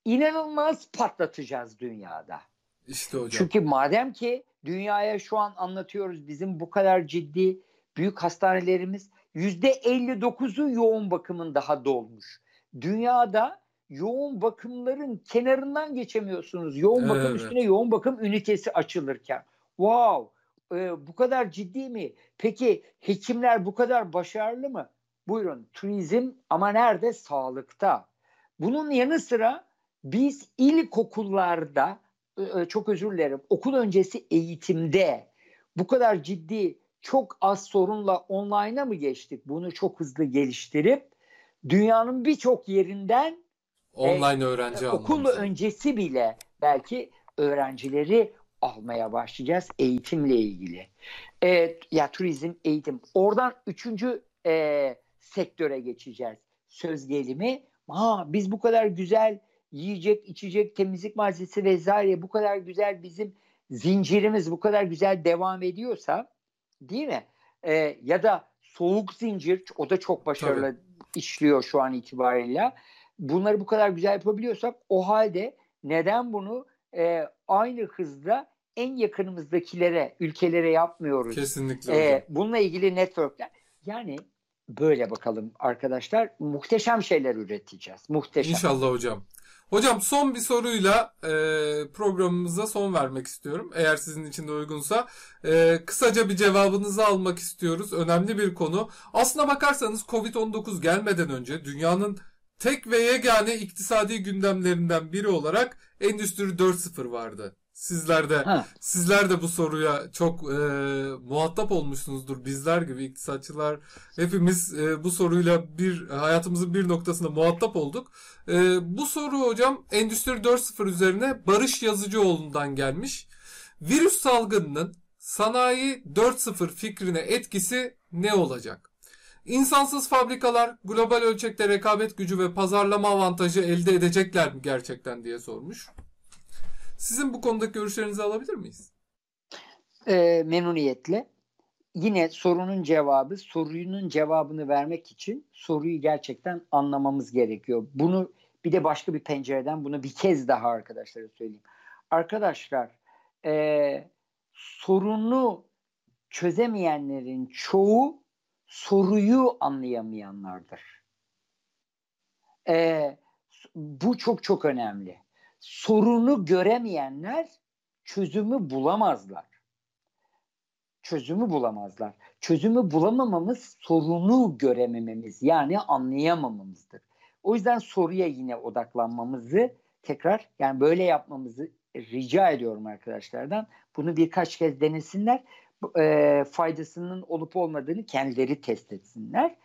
inanılmaz patlatacağız dünyada. İşte hocam. Çünkü madem ki dünyaya şu an anlatıyoruz bizim bu kadar ciddi büyük hastanelerimiz %59'u yoğun bakımın daha dolmuş. Dünyada yoğun bakımların kenarından geçemiyorsunuz. Yoğun bakım evet. üstüne yoğun bakım ünitesi açılırken. Wow! E, bu kadar ciddi mi? Peki hekimler bu kadar başarılı mı? Buyurun turizm ama nerede? Sağlıkta. Bunun yanı sıra biz ilkokullarda çok özür dilerim okul öncesi eğitimde bu kadar ciddi çok az sorunla online'a mı geçtik? Bunu çok hızlı geliştirip dünyanın birçok yerinden online e, öğrenci okul öncesi bile belki öğrencileri almaya başlayacağız eğitimle ilgili. E, ya turizm, eğitim. Oradan üçüncü e, sektöre geçeceğiz. Söz gelimi. Ha, biz bu kadar güzel yiyecek, içecek, temizlik malzemesi vesaire bu kadar güzel bizim zincirimiz bu kadar güzel devam ediyorsa değil mi? E, ya da soğuk zincir o da çok başarılı Tabii. işliyor şu an itibariyle. Bunları bu kadar güzel yapabiliyorsak o halde neden bunu e, aynı hızla en yakınımızdakilere, ülkelere yapmıyoruz? Kesinlikle. E, bununla ilgili networkler. Yani böyle bakalım arkadaşlar. Muhteşem şeyler üreteceğiz. Muhteşem. İnşallah hocam. Hocam son bir soruyla e, programımıza son vermek istiyorum. Eğer sizin için de uygunsa. E, kısaca bir cevabınızı almak istiyoruz. Önemli bir konu. Aslına bakarsanız Covid-19 gelmeden önce dünyanın tek ve yegane iktisadi gündemlerinden biri olarak Endüstri 4.0 vardı. Sizler de ha. sizler de bu soruya çok e, muhatap olmuşsunuzdur. Bizler gibi iktisatçılar hepimiz e, bu soruyla bir hayatımızın bir noktasında muhatap olduk. E, bu soru hocam Endüstri 4.0 üzerine Barış Yazıcıoğlu'ndan gelmiş. Virüs salgınının sanayi 4.0 fikrine etkisi ne olacak? İnsansız fabrikalar global ölçekte rekabet gücü ve pazarlama avantajı elde edecekler mi gerçekten diye sormuş. Sizin bu konudaki görüşlerinizi alabilir miyiz? E, memnuniyetle. Yine sorunun cevabı, sorunun cevabını vermek için soruyu gerçekten anlamamız gerekiyor. Bunu bir de başka bir pencereden bunu bir kez daha arkadaşlara söyleyeyim. Arkadaşlar e, sorunu çözemeyenlerin çoğu soruyu anlayamayanlardır. E, bu çok çok önemli sorunu göremeyenler çözümü bulamazlar. Çözümü bulamazlar. Çözümü bulamamamız sorunu göremememiz yani anlayamamamızdır. O yüzden soruya yine odaklanmamızı tekrar yani böyle yapmamızı rica ediyorum arkadaşlardan. Bunu birkaç kez denesinler. E, faydasının olup olmadığını kendileri test etsinler.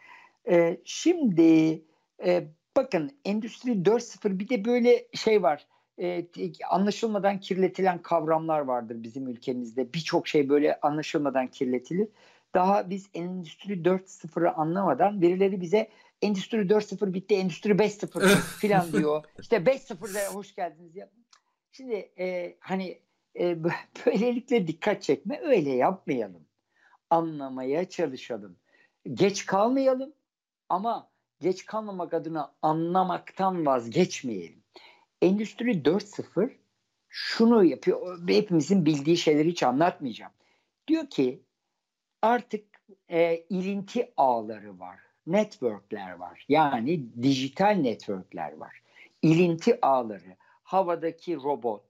E, şimdi e, bakın Endüstri 4.0 bir de böyle şey var e, anlaşılmadan kirletilen kavramlar vardır bizim ülkemizde. Birçok şey böyle anlaşılmadan kirletilir. Daha biz Endüstri 4.0'ı anlamadan birileri bize Endüstri 4.0 bitti, Endüstri 5.0 falan diyor. İşte 5.0'da hoş geldiniz ya. Şimdi e, hani e, böylelikle dikkat çekme öyle yapmayalım. Anlamaya çalışalım. Geç kalmayalım ama geç kalmamak adına anlamaktan vazgeçmeyelim. Endüstri 4.0 şunu yapıyor. Hepimizin bildiği şeyleri hiç anlatmayacağım. Diyor ki artık e, ilinti ağları var. Networkler var. Yani dijital networkler var. İlinti ağları. Havadaki robot,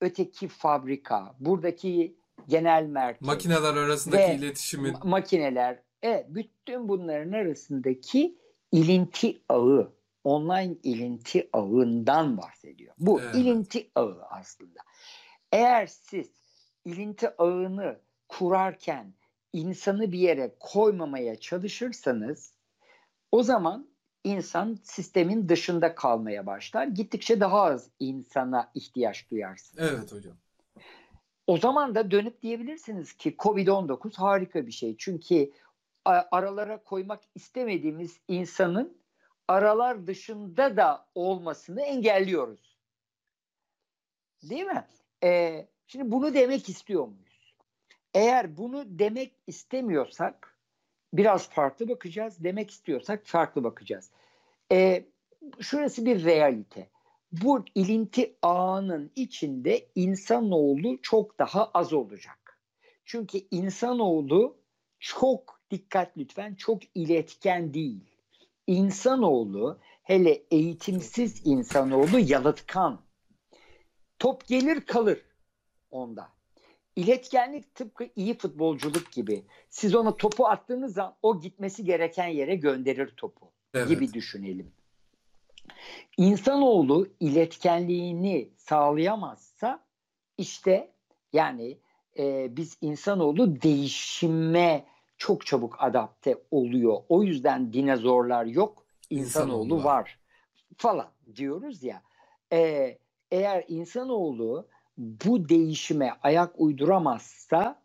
öteki fabrika, buradaki genel merkez. Makineler arasındaki iletişimin. Makineler. Evet, bütün bunların arasındaki ilinti ağı online ilinti ağından bahsediyor. Bu evet. ilinti ağı aslında. Eğer siz ilinti ağını kurarken insanı bir yere koymamaya çalışırsanız o zaman insan sistemin dışında kalmaya başlar. Gittikçe daha az insana ihtiyaç duyarsınız. Evet hocam. O zaman da dönüp diyebilirsiniz ki Covid-19 harika bir şey. Çünkü aralara koymak istemediğimiz insanın aralar dışında da olmasını engelliyoruz. Değil mi? Ee, şimdi bunu demek istiyor muyuz? Eğer bunu demek istemiyorsak biraz farklı bakacağız. Demek istiyorsak farklı bakacağız. Ee, şurası bir realite. Bu ilinti ağının içinde insanoğlu çok daha az olacak. Çünkü insanoğlu çok dikkat lütfen çok iletken değil insanoğlu hele eğitimsiz insanoğlu yalıtkan. Top gelir kalır onda. İletkenlik tıpkı iyi futbolculuk gibi. Siz ona topu attığınız zaman o gitmesi gereken yere gönderir topu evet. gibi düşünelim. İnsanoğlu iletkenliğini sağlayamazsa işte yani e, biz insanoğlu değişime çok çabuk adapte oluyor. O yüzden dinozorlar yok, insanoğlu, insanoğlu var. var falan diyoruz ya. E, eğer insanoğlu bu değişime ayak uyduramazsa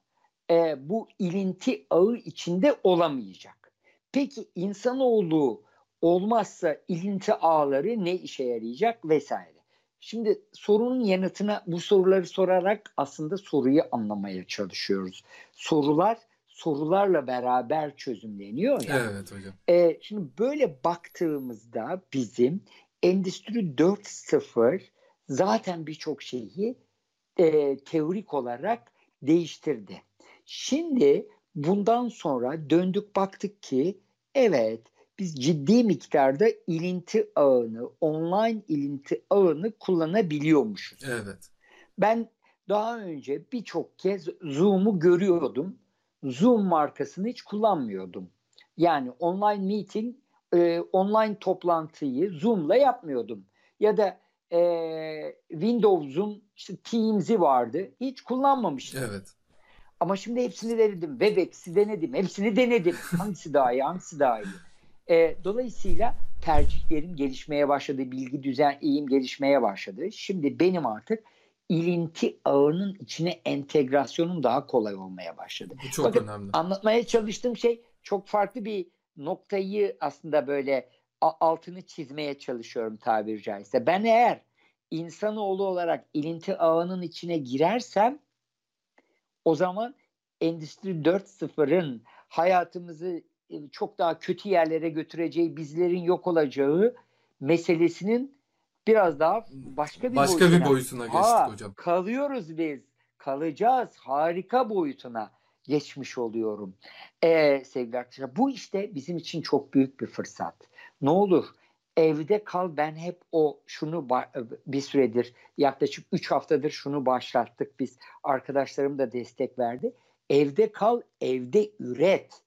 e, bu ilinti ağı içinde olamayacak. Peki insanoğlu olmazsa ilinti ağları ne işe yarayacak vesaire. Şimdi sorunun yanıtına bu soruları sorarak aslında soruyu anlamaya çalışıyoruz. Sorular sorularla beraber çözümleniyor ya. Evet hocam. E, şimdi böyle baktığımızda bizim Endüstri 4.0 zaten birçok şeyi e, teorik olarak değiştirdi. Şimdi bundan sonra döndük baktık ki evet biz ciddi miktarda ilinti ağını, online ilinti ağını kullanabiliyormuşuz. Evet. Ben daha önce birçok kez Zoom'u görüyordum. Zoom markasını hiç kullanmıyordum. Yani online meeting, e, online toplantıyı Zoom'la yapmıyordum. Ya da e, Windows'un işte Teams'i vardı. Hiç kullanmamıştım. Evet. Ama şimdi hepsini denedim. Webex'i denedim. Hepsini denedim. Hangisi daha iyi, hangisi daha iyi. E, dolayısıyla tercihlerim gelişmeye başladı. Bilgi düzen iyiyim gelişmeye başladı. Şimdi benim artık ilinti ağının içine entegrasyonum daha kolay olmaya başladı. Bu çok Bakın, önemli. Anlatmaya çalıştığım şey çok farklı bir noktayı aslında böyle altını çizmeye çalışıyorum tabiri caizse. Ben eğer insanoğlu olarak ilinti ağının içine girersem o zaman Endüstri 4.0'ın hayatımızı e, çok daha kötü yerlere götüreceği, bizlerin yok olacağı meselesinin biraz daha başka bir başka boyutuna. bir boyutuna geçtik ha, hocam. Kalıyoruz biz. Kalacağız. Harika boyutuna geçmiş oluyorum. Ee, sevgili arkadaşlar bu işte bizim için çok büyük bir fırsat. Ne olur evde kal ben hep o şunu bir süredir yaklaşık 3 haftadır şunu başlattık biz arkadaşlarım da destek verdi. Evde kal evde üret.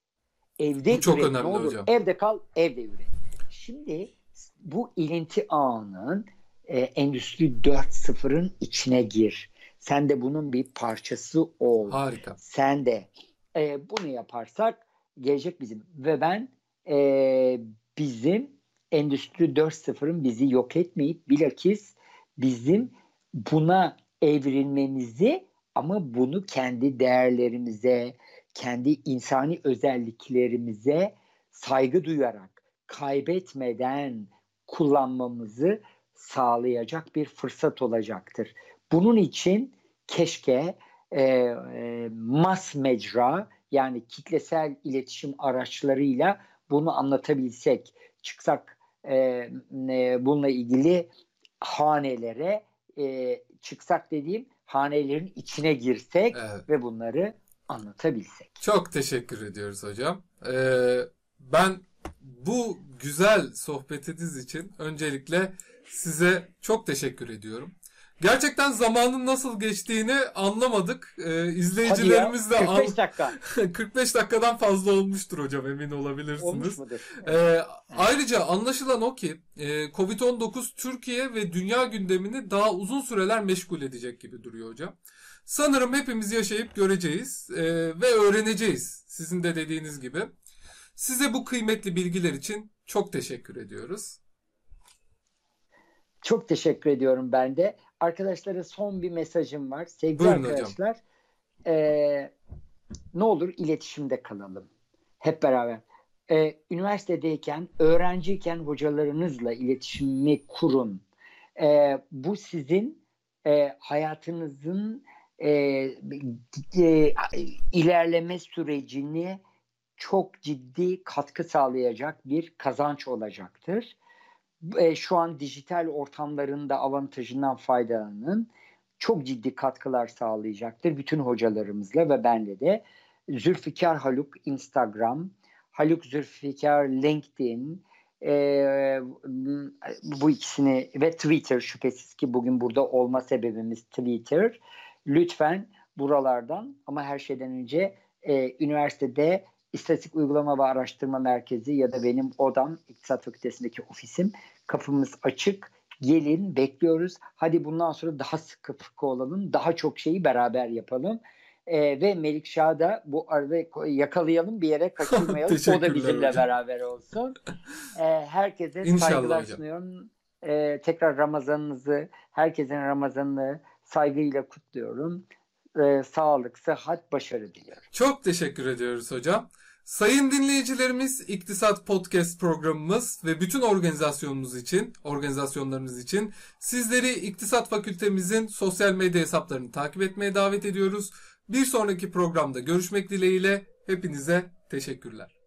Evde bu çok üret. önemli ne olur? hocam. Evde kal evde üret. Şimdi bu ilinti ağının e, Endüstri 4.0'ın içine gir. Sen de bunun bir parçası ol. Harika. Sen de e, bunu yaparsak gelecek bizim. Ve ben e, bizim Endüstri 4.0'ın bizi yok etmeyip bilakis bizim buna evrilmemizi ama bunu kendi değerlerimize, kendi insani özelliklerimize saygı duyarak, kaybetmeden kullanmamızı sağlayacak bir fırsat olacaktır. Bunun için keşke e, e, mas mecra yani kitlesel iletişim araçlarıyla bunu anlatabilsek, çıksak e, e, bununla ilgili hanelere e, çıksak dediğim hanelerin içine girsek Evet. ve bunları anlatabilsek. Çok teşekkür ediyoruz hocam. Ee, ben bu güzel sohbetiniz için öncelikle size çok teşekkür ediyorum. Gerçekten zamanın nasıl geçtiğini anlamadık. Ee, izleyicilerimiz de Hadi ya, 45 an- dakika 45 dakikadan fazla olmuştur hocam emin olabilirsiniz. olmuş mudur? Ee, ayrıca anlaşılan o ki e, Covid-19 Türkiye ve dünya gündemini daha uzun süreler meşgul edecek gibi duruyor hocam. Sanırım hepimiz yaşayıp göreceğiz e, ve öğreneceğiz sizin de dediğiniz gibi. Size bu kıymetli bilgiler için çok teşekkür ediyoruz. Çok teşekkür ediyorum ben de. Arkadaşlara son bir mesajım var. Sevgili Buyurun hocam. arkadaşlar e, ne olur iletişimde kalalım. Hep beraber. E, üniversitedeyken, öğrenciyken hocalarınızla iletişimi kurun. E, bu sizin e, hayatınızın e, e, ilerleme sürecini çok ciddi katkı sağlayacak bir kazanç olacaktır. E, şu an dijital ortamlarında avantajından faydalanın. Çok ciddi katkılar sağlayacaktır bütün hocalarımızla ve benle de. Zülfikar Haluk Instagram, Haluk Zülfikar LinkedIn, e, bu ikisini ve Twitter şüphesiz ki bugün burada olma sebebimiz Twitter. Lütfen buralardan ama her şeyden önce e, üniversitede İstatistik Uygulama ve Araştırma Merkezi ya da benim odam İktisat Fakültesindeki ofisim kapımız açık. Gelin bekliyoruz. Hadi bundan sonra daha sıkı fıkı olalım. Daha çok şeyi beraber yapalım. Ee, ve Melik Şah'ı da bu arada yakalayalım bir yere kaçırmayalım. o da bizimle hocam. beraber olsun. Ee, herkese İnşallah saygılar hocam. sunuyorum. Ee, tekrar Ramazanınızı, herkesin Ramazanını saygıyla kutluyorum. Ee, sağlık, sıhhat, başarı diliyorum. Çok teşekkür ediyoruz hocam. Sayın dinleyicilerimiz İktisat Podcast programımız ve bütün organizasyonumuz için, organizasyonlarımız için sizleri İktisat Fakültemizin sosyal medya hesaplarını takip etmeye davet ediyoruz. Bir sonraki programda görüşmek dileğiyle hepinize teşekkürler.